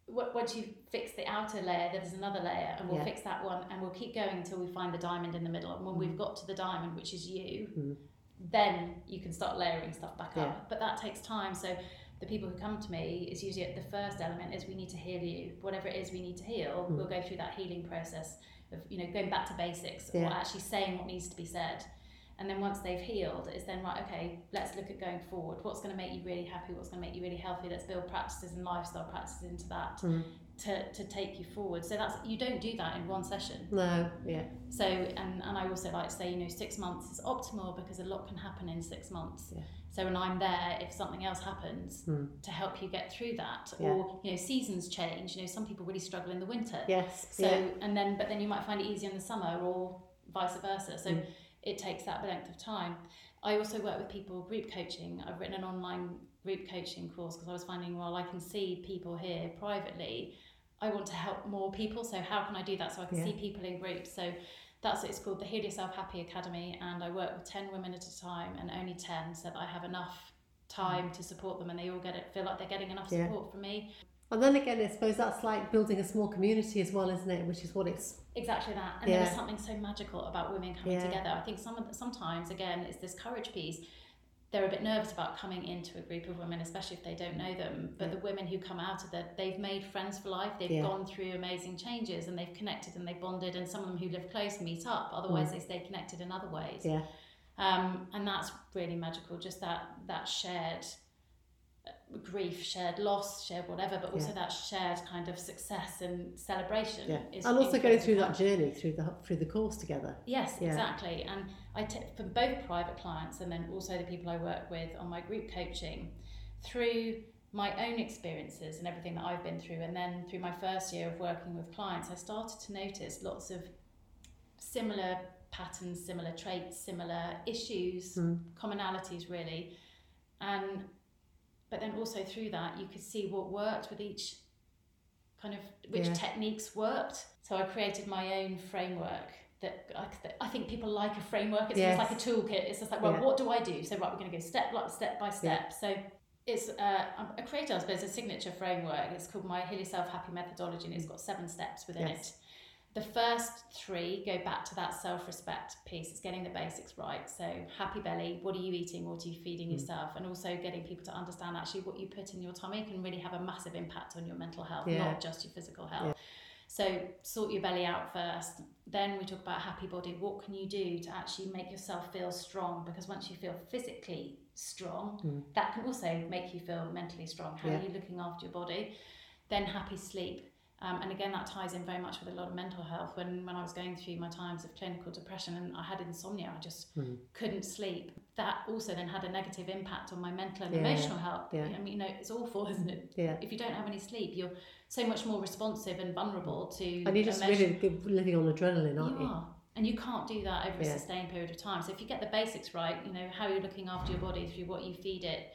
Once you fix the outer layer, there's another layer, and we'll Yeah. fix that one, and we'll keep going until we find the diamond in the middle. And when Mm. we've got to the diamond, which is you, Mm. then you can start layering stuff back Yeah. up. But that takes time. So the people who come to me is usually the first element is we need to heal you. Whatever it is we need to heal, Mm. we'll go through that healing process of you know going back to basics Yeah. or actually saying what needs to be said. And then once they've healed, it's then right, okay, let's look at going forward. What's going to make you really happy? What's going to make you really healthy? Let's build practices and lifestyle practices into that Mm. to, to take you forward. So that's you don't do that in one session. No, yeah, So and, and I also like to say, you know, six months is optimal because a lot can happen in six months. Yeah. So when I'm there, if something else happens Mm. to help you get through that, Yeah. or you know, seasons change. You know, some people really struggle in the winter. yes, So yeah, and then but then you might find it easier in the summer or vice versa. So Mm. it takes that length of time. I also work with people group coaching. I've written an online group coaching course because I was finding well I can see people here privately. I want to help more people. So how can I do that so I can Yeah. see people in groups? So that's what it's called the Heal Yourself Happy Academy and I work with 10 women at a time and only 10 so that I have enough time to support them and they all get it feel like they're getting enough Yeah. support from me And then again, I suppose that's like building a small community as well, isn't it? Which is what it's. Exactly that. And Yeah. there's something so magical about women coming Yeah. together. I think some of the, sometimes, again, it's this courage piece. They're a bit nervous about coming into a group of women, especially if they don't know them. But Yeah. the women who come out of that, they've made friends for life. They've Yeah. gone through amazing changes and they've connected and they've bonded. And some of them who live close meet up. Otherwise, they stay connected in other ways. Mm. Yeah. Um, and that's really magical. Just that that shared grief, shared loss, shared whatever, but also Yeah. that shared kind of success and celebration. Yeah, is and also going through that journey through the through the course together. Yes, Yeah. exactly. And I t- for both private clients and then also the people I work with on my group coaching through my own experiences and everything that I've been through and then through my first year of working with clients I started to notice lots of similar patterns, similar traits, similar issues, Mm. commonalities really. And but then also through that you could see what worked with each kind of which Yeah. techniques worked. So I created my own framework that I, that I think people like a framework. It's Yes. like a toolkit. It's just like, well, Yeah. what do I do? So right, we're going to go step like step by step. So it's uh, I created, I suppose, a signature framework. It's called my Heal Yourself Happy methodology, and it's got seven steps within Yes. it. The first three go back to that self-respect piece. It's getting the basics right. So happy belly, what are you eating? What are you feeding Mm. yourself? And also getting people to understand actually what you put in your tummy can really have a massive impact on your mental health, Yeah. not just your physical health. So sort your belly out first. Then we talk about happy body. What can you do to actually make yourself feel strong? Because once you feel physically strong, Mm. that can also make you feel mentally strong. How Yeah. are you looking after your body? Then happy sleep. Um, and again, that ties in very much with a lot of mental health. When, when I was going through my times of clinical depression and I had insomnia, I just Mm. couldn't sleep. That also then had a negative impact on my mental and Yeah. emotional health. Yeah. I mean, you know, it's awful, [LAUGHS] isn't it? Yeah, If you don't have any sleep, you're so much more responsive and vulnerable to. and you're just emotion- really living on adrenaline, aren't you you? are. And you can't do that over a sustained period of time. So if you get the basics right, you know, how you're looking after your body through what you feed it,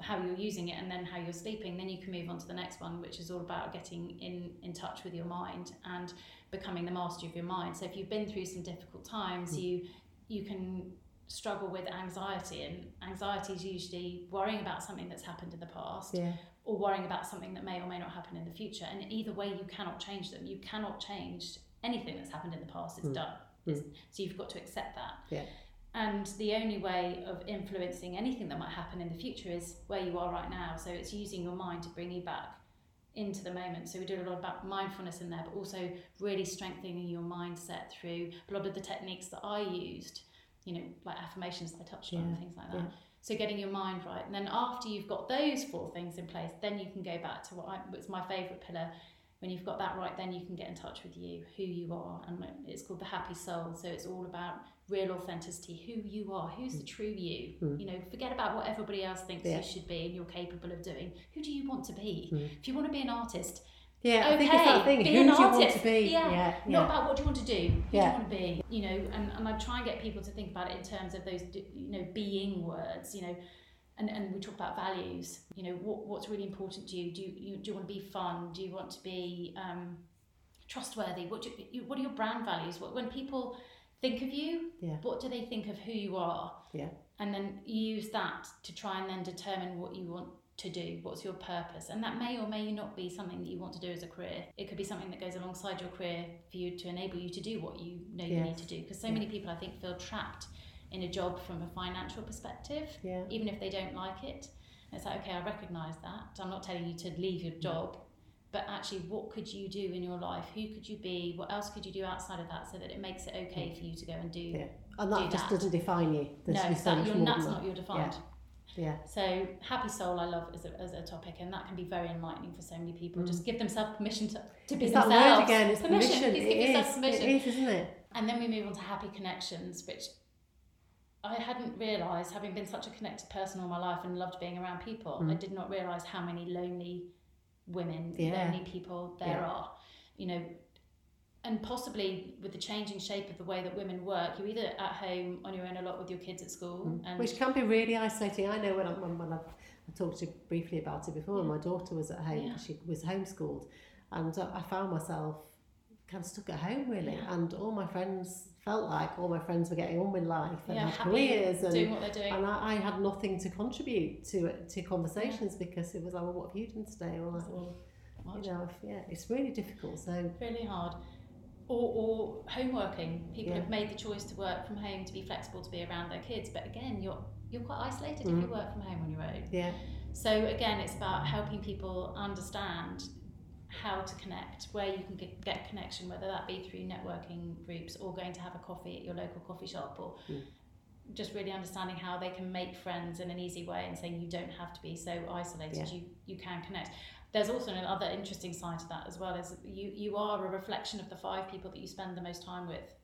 how you're using it, and then how you're sleeping, then you can move on to the next one, which is all about getting in, in touch with your mind and becoming the master of your mind. So if you've been through some difficult times, Mm. you you can struggle with anxiety and anxiety is usually worrying about something that's happened in the past Yeah, or worrying about something that may or may not happen in the future. And either way, you cannot change them. You cannot change anything that's happened in the past. It's Mm. done. It's, so you've got to accept that. Yeah. And the only way of influencing anything that might happen in the future is where you are right now. So it's using your mind to bring you back into the moment. So we do a lot about mindfulness in there, but also really strengthening your mindset through a lot of the techniques that I used, you know, like affirmations that I touched on and things like that. yeah. So getting your mind right, and then after you've got those four things in place, then you can go back to what I, was my favourite pillar. When you've got that right, then you can get in touch with you, who you are, and it's called the happy soul. So it's all about real authenticity, who you are, who's the true you. Mm. You know, forget about what everybody else thinks Yeah. you should be and you're capable of doing. Who do you want to be? Mm. If you want to be an artist, yeah. I okay, think it's that thing. be Who an do you want artist. to be? Yeah. yeah, not yeah. about what do you want to do, who Yeah. do you want to be, you know, and, and I try and get people to think about it in terms of those, you know, being words, you know, and, and we talk about values, you know, what, what's really important to you? Do you, you, do you want to be fun? Do you want to be um, trustworthy? What, do you, what are your brand values? What, when people think of you, Yeah. what do they think of who you are? Yeah. And then use that to try and then determine what you want to do what's your purpose and that may or may not be something that you want to do as a career it could be something that goes alongside your career for you to enable you to do what you know you need to do because so Yeah. many people i think feel trapped in a job from a financial perspective Yeah. even if they don't like it it's like okay i recognize that i'm not telling you to leave your job but actually what could you do in your life who could you be what else could you do outside of that so that it makes it okay for you to go and do Yeah. And that just that. doesn't define you. There's no that, you're, that's not your defined Yeah. so happy soul I love as a, as a topic and that can be very enlightening for so many people just give themselves permission to, to be Mm. It's that themselves word again, it's permission. Please It give yourself permission it is, isn't it? and then we move on to happy connections, which I hadn't realised, having been such a connected person all my life and loved being around people, I Mm. did not realise how many lonely women, Yeah. lonely people there Yeah. are. You know, and possibly with the changing shape of the way that women work, you're either at home on your own a lot with your kids at school, and Mm. Which can be really isolating. I know when, I, when, when I've I talked to you briefly about it before, when my daughter was at home, Yeah. she was homeschooled, and I found myself kind of stuck at home really, Yeah. and all my friends felt like all my friends were getting on with life and yeah, had careers and doing what they're doing. and I, I had nothing to contribute to to conversations because it was like, well, what have you done today? Or like, well, you know, if, yeah, it's really difficult. So really hard. Or, or home working People Yeah. have made the choice to work from home to be flexible to be around their kids, but again, you're you're quite isolated if Mm. you work from home on your own. yeah, So again, it's about helping people understand how to connect, where you can get, get connection, whether that be through networking groups or going to have a coffee at your local coffee shop, or Mm. just really understanding how they can make friends in an easy way, and saying you don't have to be so isolated. Yeah. You you can connect. There's also another interesting side to that as well. Is you you are a reflection of the five people that you spend the most time with.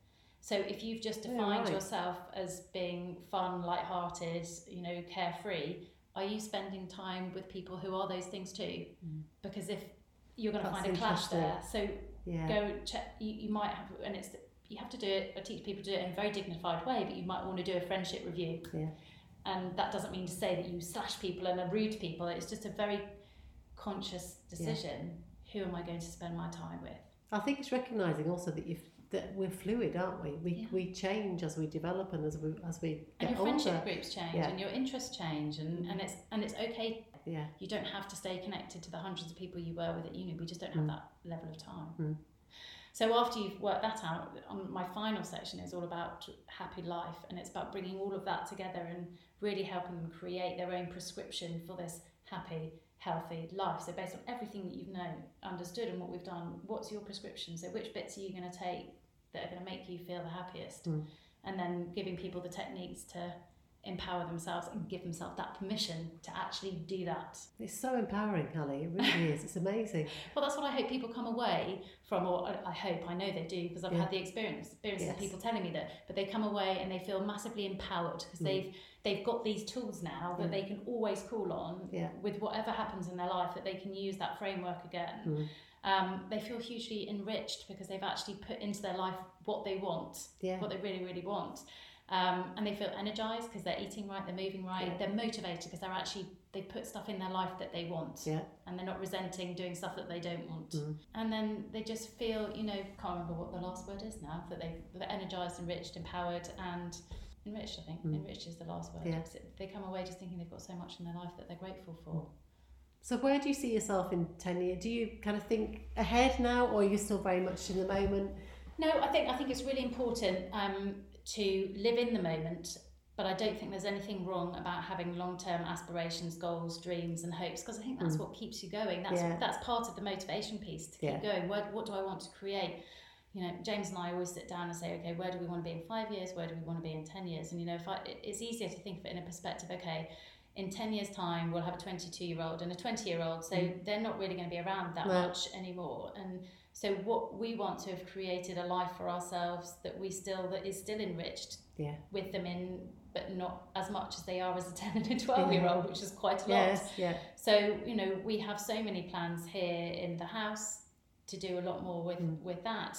So if you've just Yeah, defined right. yourself as being fun, light-hearted, you know, carefree, are you spending time with people who are those things too? Mm. Because if you're going to That's find a clash there, so yeah, go check. You, you might have, and it's you have to do it. I teach people to do it in a very dignified way, but you might want to do a friendship review. Yeah. And that doesn't mean to say that you slash people and are rude to people. It's just a very conscious decision. Who am I going to spend my time with? I think it's recognising also that you've that we're fluid, aren't we? We Yeah. we change as we develop and as we as we get And your friendship older. groups change, Yeah. and your interests change, and, and it's and it's okay Yeah, you don't have to stay connected to the hundreds of people you were with at uni. We just don't have Mm. that level of time. Mm. So after you've worked that out, my final section is all about happy life, and it's about bringing all of that together and really helping them create their own prescription for this happy, healthy life. So based on everything that you've known, understood, and what we've done, what's your prescription? So which bits are you going to take that are going to make you feel the happiest? Mm. And then giving people the techniques to empower themselves and give themselves that permission to actually do that. it's so empowering, Ali. It really [LAUGHS] is. It's amazing. Well, that's what I hope people come away from, or I- hope, I know they do, because I've Yeah. had the experience, experiences of people telling me that, but they come away and they feel massively empowered because Mm. they've they've got these tools now that Yeah. they can always call on Yeah. with whatever happens in their life that they can use that framework again. Mm. Um, they feel hugely enriched because they've actually put into their life what they want Yeah, what they really, really want. Um, and they feel energized because they're eating right, they're moving right, Yeah. they're motivated because they're actually, they put stuff in their life that they want. Yeah. And they're not resenting doing stuff that they don't want. Mm. And then they just feel, you know, can't remember what the last word is now, that they, they're energized, enriched, empowered, and enriched, I think. Mm. Enriched is the last word. Yeah. They come away just thinking they've got so much in their life that they're grateful for. So where do you see yourself in ten years? Do you kind of think ahead now, or are you still very much in the moment? No, I think I think it's really important um, to live in the moment, but I don't think there's anything wrong about having long-term aspirations, goals, dreams, and hopes because I think that's Mm. what keeps you going. That's Yeah. that's part of the motivation piece to keep Yeah. going. What what do I want to create? You know, James and I always sit down and say, okay, where do we want to be in five years? Where do we want to be in ten years? And you know, if I, it's easier to think of it in a perspective. Okay, in ten years' time, we'll have a twenty-two-year-old and a twenty-year-old, so Mm. they're not really going to be around that No. much anymore. And so what we want to have created a life for ourselves that we still that is still enriched Yeah. with them in, but not as much as they are as a [LAUGHS] ten and a twelve year old, which is quite a lot. Yes. Yeah. So you know we have so many plans here in the house to do a lot more with Mm. with that.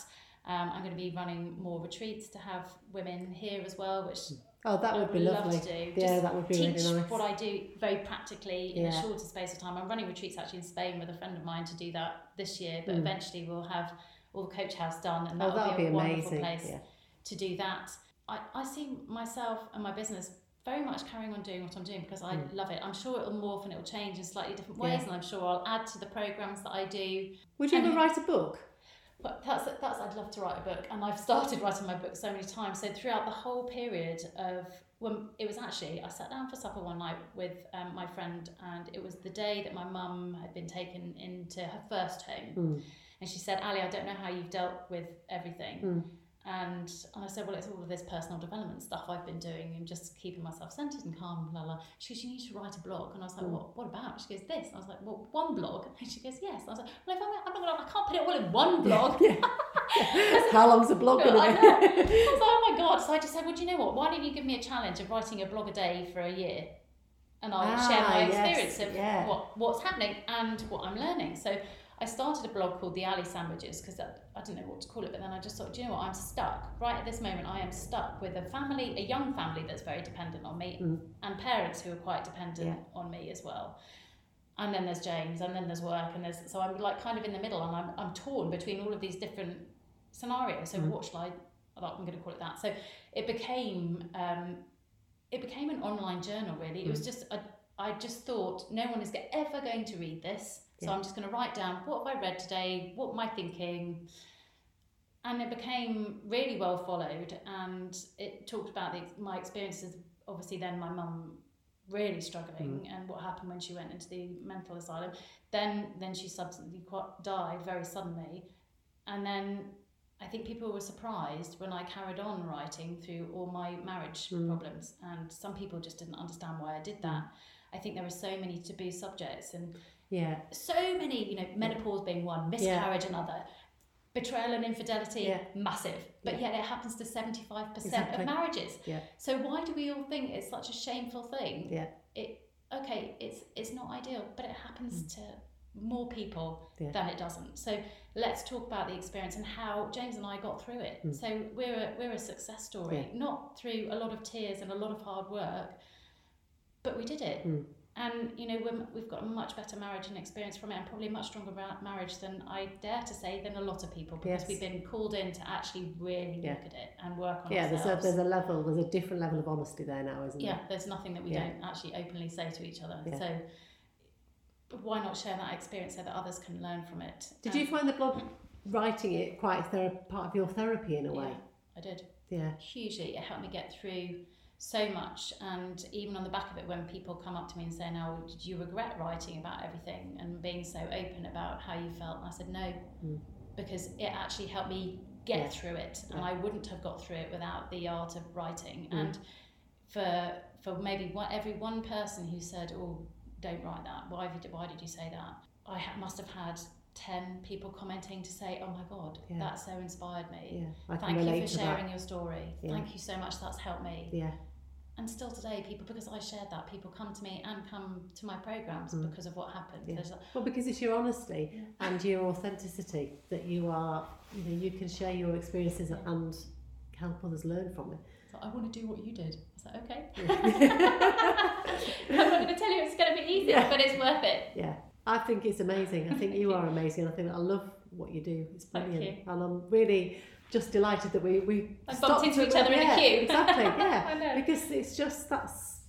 Um, I'm going to be running more retreats to have women here as well, which Oh, that would be love lovely. to do. Yeah, Just that would be teach really nice. what I do very practically in a shorter space of time. I'm running retreats actually in Spain with a friend of mine to do that this year, but Mm. eventually we'll have all the coach house done, and Oh, that would be be a wonderful place Yeah. to do that. I, I see myself and my business very much carrying on doing what I'm doing because I Mm. love it. I'm sure it'll morph and it'll change in slightly different ways, Yeah. and I'm sure I'll add to the programs that I do. Would you And- ever write a book? But that's that's I'd love to write a book, and I've started writing my book so many times. So throughout the whole period of when it was actually, I sat down for supper one night with um, my friend, and it was the day that my mum had been taken into her first home. Mm. And she said, Ali, I don't know how you've dealt with everything. Mm. And, I said, well, it's all of this personal development stuff I've been doing and just keeping myself centered and calm, la la. She goes, you need to write a blog. And I was like, Mm. what, what about? She goes, this. And I was like, well, one blog. And [LAUGHS] she goes, yes. And I was like, well, if I'm, I'm not gonna, I can't put it all in one blog. Yeah. [LAUGHS] How long's a blog going I to know. I [LAUGHS] was like, oh my god! So I just said, well, do you know what? Why don't you give me a challenge of writing a blog a day for a year, and I'll Ah, share my yes, experience of yeah. what what's happening and what I'm learning. So I started a blog called the Ali Sandwiches because I didn't know what to call it, but then I just thought, do you know what? I'm stuck right at this moment. I am stuck with a family, a young family that's very dependent on me, Mm. and parents who are quite dependent Yeah. on me as well. And then there's James, and then there's work, and there's so I'm like kind of in the middle, and I'm I'm torn between all of these different scenarios. So Mhm. what should I? I'm going to call it that. So it became um, it became an online journal. Really, it was just a, I just thought no one is ever going to read this, so Yeah. I'm just going to write down what have I read today, what am I thinking, and it became really well followed. And it talked about the, my experiences. Obviously, then my mum really struggling and what happened when she went into the mental asylum. Then then she subsequently died very suddenly, and then I think people were surprised when I carried on writing through all my marriage Mm. problems, and some people just didn't understand why I did that. I think there were so many taboo subjects and Yeah. so many, you know, menopause being one, miscarriage another, betrayal and infidelity Yeah. massive. But Yeah. yet it happens to 75% Exactly. of marriages. Yeah. So why do we all think it's such a shameful thing? Yeah. It okay, it's it's not ideal, but it happens to more people Mm. Yeah. than it doesn't. So let's talk about the experience and how James and I got through it. Mm. So we're a, we're a success story, Yeah. not through a lot of tears and a lot of hard work, but we did it. Mm. And you know we're, we've got a much better marriage and experience from it, and probably a much stronger marriage than I dare to say than a lot of people because Yes. we've been called in to actually really Yeah. look at it and work on it. Yeah, there's a, there's a level, there's a different level of honesty there now, isn't it? yeah, there? there's nothing that we Yeah. don't actually openly say to each other. Yeah. So why not share that experience so that others can learn from it? Did Um, you find the blog writing it quite a thera- part of your therapy in a way? I did. Yeah. hugely. It helped me get through so much. And even on the back of it, when people come up to me and say, "Now, did you regret writing about everything and being so open about how you felt?" And I said, "No," Mm. because it actually helped me get Yeah. through it, and Yeah. I wouldn't have got through it without the art of writing. Mm. And for for maybe one, every one person who said, "Oh, don't write that. Why did you, why did you say that?" I ha- must have had. 10 people commenting to say, Oh my god, Yeah. that so inspired me. Yeah. Thank you for sharing that. your story. Yeah. Thank you so much. That's helped me. Yeah. And still today, people because I shared that, people come to me and come to my programs Mm. because of what happened. Yeah. A, Well, because it's your honesty Yeah. and your authenticity that you are, you know, you can share your experiences Yeah. and help others learn from it. so I want to do what you did. I was like, okay. [LAUGHS] I'm not going to tell you it's going to be easy, but it's worth it. Yeah, I think it's amazing. I think you are amazing. I think I love what you do. It's brilliant, and I'm really just delighted that we we I stopped bumped into each other in a queue. [LAUGHS] Exactly, I yeah, know. because it's just that's.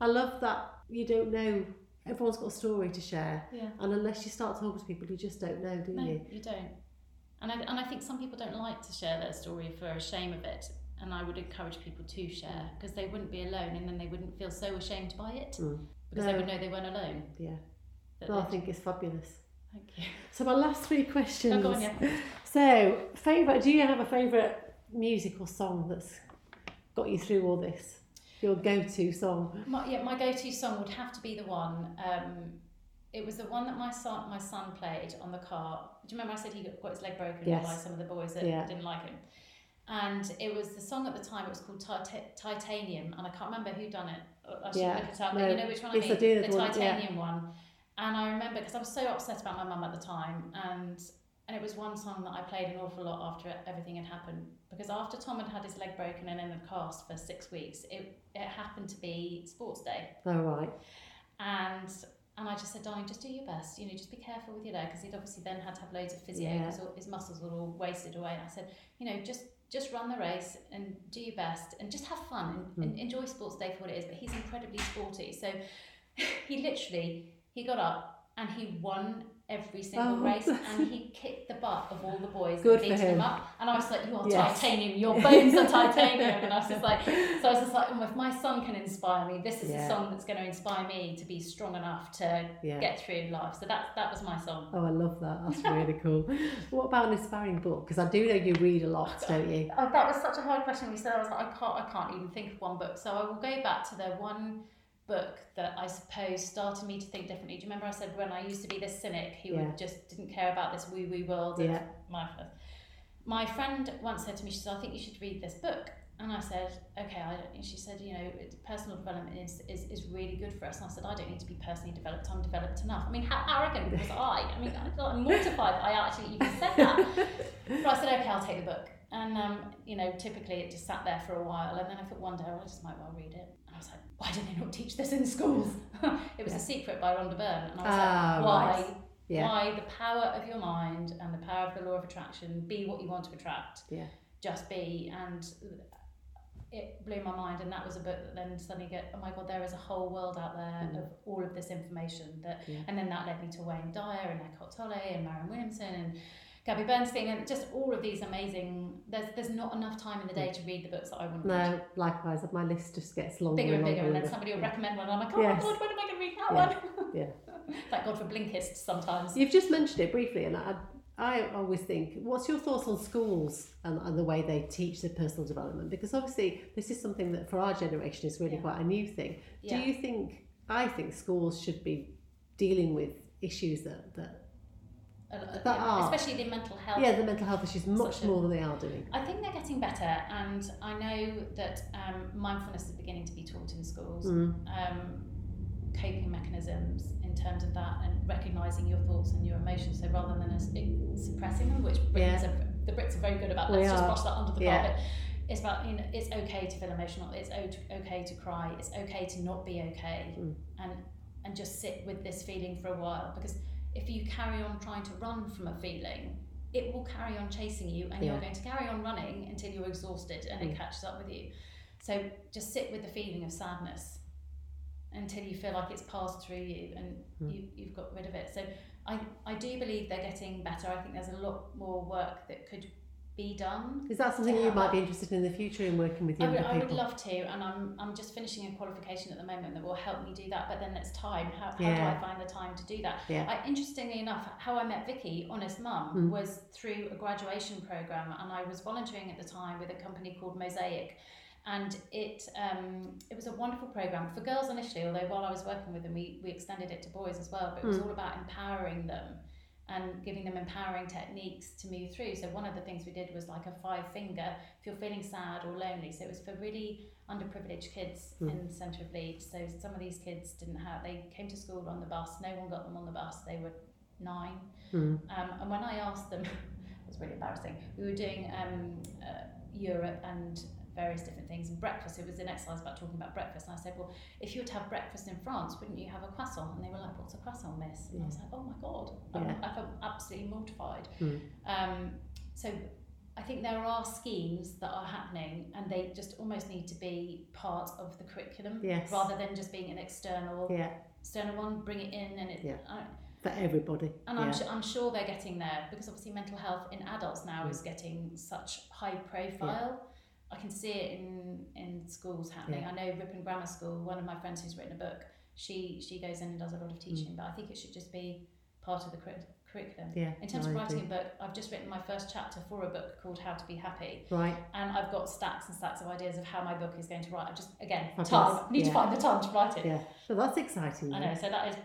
I love that you don't know. Everyone's got a story to share, Yeah. and unless you start talking to people, you just don't know, do No, you? you don't. And I, and I think some people don't like to share their story for a shame of it. And I would encourage people to share because they wouldn't be alone and then they wouldn't feel so ashamed by it Mm. because No. they would know they weren't alone. Yeah, that no, I think it's fabulous. Thank you. So my last three questions. Oh, go on, yeah. So, favorite? Do you have a favorite music or song that's got you through all this? Your go-to song? My, yeah, my go-to song would have to be the one. Um, it was the one that my son my son played on the car. Do you remember I said he got, his leg broken Yes. by some of the boys that Yeah. didn't like him? And it was the song at the time. It was called Tit- Titanium, and I can't remember who done it. I should Yeah, look it up. no, but you know which one I yes, I mean? do, the the one- yeah. Titanium one. And I remember because I was so upset about my mum at the time, and and it was one song that I played an awful lot after everything had happened. Because after Tom had had his leg broken and in a cast for six weeks, it it happened to be sports day All right. and and I just said, darling, just do your best. You know, just be careful with your leg because he'd obviously then had to have loads of physio Yeah. because his muscles were all wasted away. And I said, you know, just just run the race and do your best and just have fun and, and hmm. enjoy sports day for what it is. But he's incredibly sporty, so [LAUGHS] he literally he got up and he won every single Oh. race and he [LAUGHS] kicked the butt of all the boys Good that beat him him. up. And I was like, You are Yes. titanium, your [LAUGHS] bones are titanium. And I was just like, [LAUGHS] So I was just like, oh, if my son can inspire me, this is Yeah. a song that's going to inspire me to be strong enough to Yeah. get through life. So that, that was my song. Oh, I love that. That's really cool. What about an inspiring book? Because I do know you read a lot, don't you? Oh, that was such a hard question. We said I was like, I can't, I can't even think of one book. So I will go back to the one book that I suppose started me to think differently. Do you remember I said when I used to be this cynic who Yeah. just didn't care about this woo woo world of mindfulness? My friend once said to me, she said, I think you should read this book. And I said, okay. I don't, she said, you know, personal development is, is, is really good for us. And I said, I don't need to be personally developed. I'm developed enough. I mean, how arrogant was I? I mean, I- I'm [LAUGHS] mortified I actually even said that. But I said, okay, I'll take the book. And, um, you know, typically it just sat there for a while. And then I thought one day, well, I just might well read it. Was like, why do they not teach this in schools? [LAUGHS] it was Yeah. A Secret by Rhonda Byrne. And I was Ah, like, why? right. Yeah. Why the power of your mind and the power of the law of attraction, be what you want to attract. Yeah. Just be. And it blew my mind. And that was a book that then suddenly get, oh my God, there is a whole world out there Mm. of all of this information that Yeah. and then that led me to Wayne Dyer and Eckhart Tolle and Marianne Williamson and Gabby Bernstein and just all of these amazing. There's there's not enough time in the day to read the books that I want to read. No, likewise, my list just gets longer Bigger and longer bigger, and then somebody will Yeah. recommend one, and I'm like, oh Yes. my god, when am I going to read that Yeah. one? Yeah. [LAUGHS] Thank God for Blinkist sometimes. You've just mentioned it briefly, and I, I always think, what's your thoughts on schools and, and the way they teach the personal development? Because obviously, this is something that for our generation is really Yeah. quite a new thing. Do you think? I think schools should be dealing with issues that, that A lot- that yeah, especially the mental health. yeah, the mental health issues much more than they are doing. I think they're getting better, and I know that um, mindfulness is beginning to be taught in schools. Mm. um, coping mechanisms in terms of that and recognizing your thoughts and your emotions so rather than us suppressing them which Brits Yeah. are, the Brits are very good about let's just brush that under the Yeah. carpet it's about you know it's okay to feel emotional it's okay to cry it's okay to not be okay Mm. and and just sit with this feeling for a while because if you carry on trying to run from a feeling it will carry on chasing you and Yeah. you're going to carry on running until you're exhausted and Mm. it catches up with you so just sit with the feeling of sadness until you feel like it's passed through you and Mm. you, you've got rid of it. So I, I do believe they're getting better. I think there's a lot more work that could be done. Is that something you might be interested in in the future in working with I younger would, I would love to, and I'm, I'm just finishing a qualification at the moment that will help me do that. But then it's time. How, how do I find the time to do that? Yeah. I, interestingly enough, how I met Vicky, Honest Mum, Mm. was through a graduation program, and I was volunteering at the time with a company called Mosaic, and it um, it was a wonderful program for girls initially. Although while I was working with them, we, we extended it to boys as well. But it was Mm. all about empowering them and giving them empowering techniques to move through. So one of the things we did was like a five finger if you're feeling sad or lonely. So it was for really underprivileged kids Mm. in the centre of Leeds. So some of these kids didn't have they came to school on the bus. No one got them on the bus. They were nine. Mm. Um, and when I asked them, [LAUGHS] it was really embarrassing. We were doing um, uh, Europe and various different things and breakfast. It was an exercise about talking about breakfast. And I said, well, if you were to have breakfast in France, wouldn't you have a croissant? And they were like, what's a croissant, miss? And I was like, oh my God. Yeah. I felt absolutely mortified. Mm. Um, so I think there are schemes that are happening and they just almost need to be part of the curriculum Yes. rather than just being an external Yeah, external one, bring it in and it, Yeah. I, for everybody. and yeah. I'm, su- I'm sure they're getting there because obviously mental health in adults now Mm. is getting such high profile. I can see it in, in schools happening. Yeah. I know Ripon Grammar School, one of my friends who's written a book, she she goes in and does a lot of mm. teaching, but I think it should just be part of the curri- curriculum. yeah, In terms no, of writing a book, I've just written my first chapter for a book called How to Be Happy, Right, and I've got stacks and stacks of ideas of how my book is going to write. I just again Fabulous. time need Yeah. to find the time to write it. yeah. So that's exciting. I know, so that is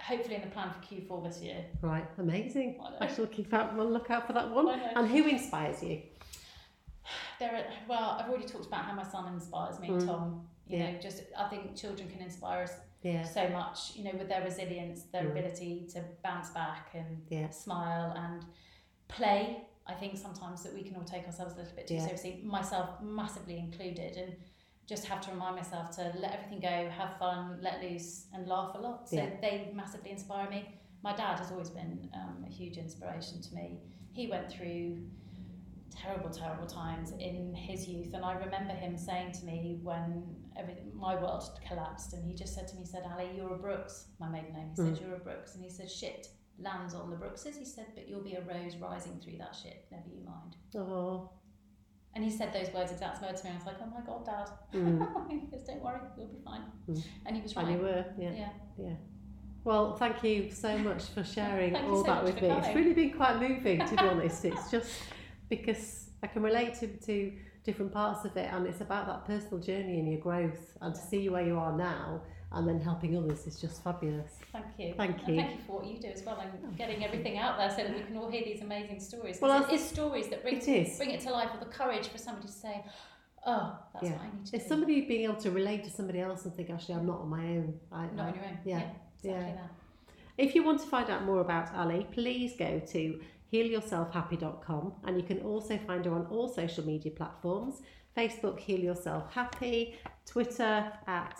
hopefully in the plan for Q4 this year. Right, amazing. I. I shall keep out one look out for that one. And who inspires you? There are, well, I've already talked about how my son inspires me, Mm. Tom. You Yeah. know, just I think children can inspire us Yeah, so much. You know, with their resilience, their Mm. ability to bounce back and yeah, smile and play. I think sometimes that we can all take ourselves a little bit too seriously, myself massively included, and just have to remind myself to let everything go, have fun, let loose, and laugh a lot. So Yeah. they massively inspire me. My dad has always been um, a huge inspiration to me. He went through terrible, terrible times in his youth, and I remember him saying to me when everything, my world collapsed, and he just said to me, he said, Ali, you're a Brooks, my maiden name. He said, Mm. you're a Brooks, and he said, shit, lands on the Brookses. He said, but you'll be a rose rising through that shit, never you mind. Oh. And he said those words, exact words to me. I was like, oh my God, Dad. Mm. [LAUGHS] goes, don't worry, we'll be fine. Mm. And he was right. And you were, yeah. yeah. Yeah. Well, thank you so much for sharing [LAUGHS] all so that with me. It's really been quite moving, to be honest. It's just [LAUGHS] because I can relate to, to different parts of it, and it's about that personal journey and your growth, and to see where you are now, and then helping others is just fabulous. Thank you. Thank And you. thank you for what you do as well and oh, getting everything out there so that we can all hear these amazing stories. Well, it is stories that bring, It is. bring it to life or the courage for somebody to say, oh, that's Yeah. what I need to It's do. somebody being able to relate to somebody else and think, actually, I'm not on my own. I, Not I- on your own. yeah, exactly yeah. that. If you want to find out more about Ali, please go to healyourselfhappy.com and you can also find her on all social media platforms Facebook, Heal Yourself Happy, Twitter at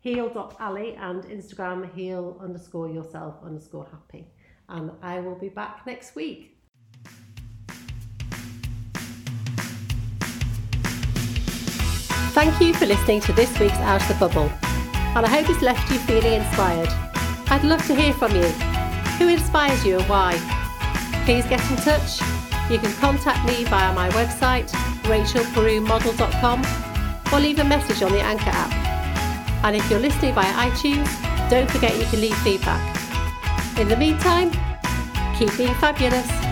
heal.ali, and Instagram, heal underscore yourself underscore happy. And I will be back next week. Thank you for listening to this week's Out of the Bubble, and I hope it's left you feeling inspired. I'd love to hear from you. Who inspires you and why? Please get in touch. You can contact me via my website, rachelperumodel.com, or leave a message on the Anchor app. And if you're listening via iTunes, don't forget you can leave feedback. In the meantime, keep being fabulous.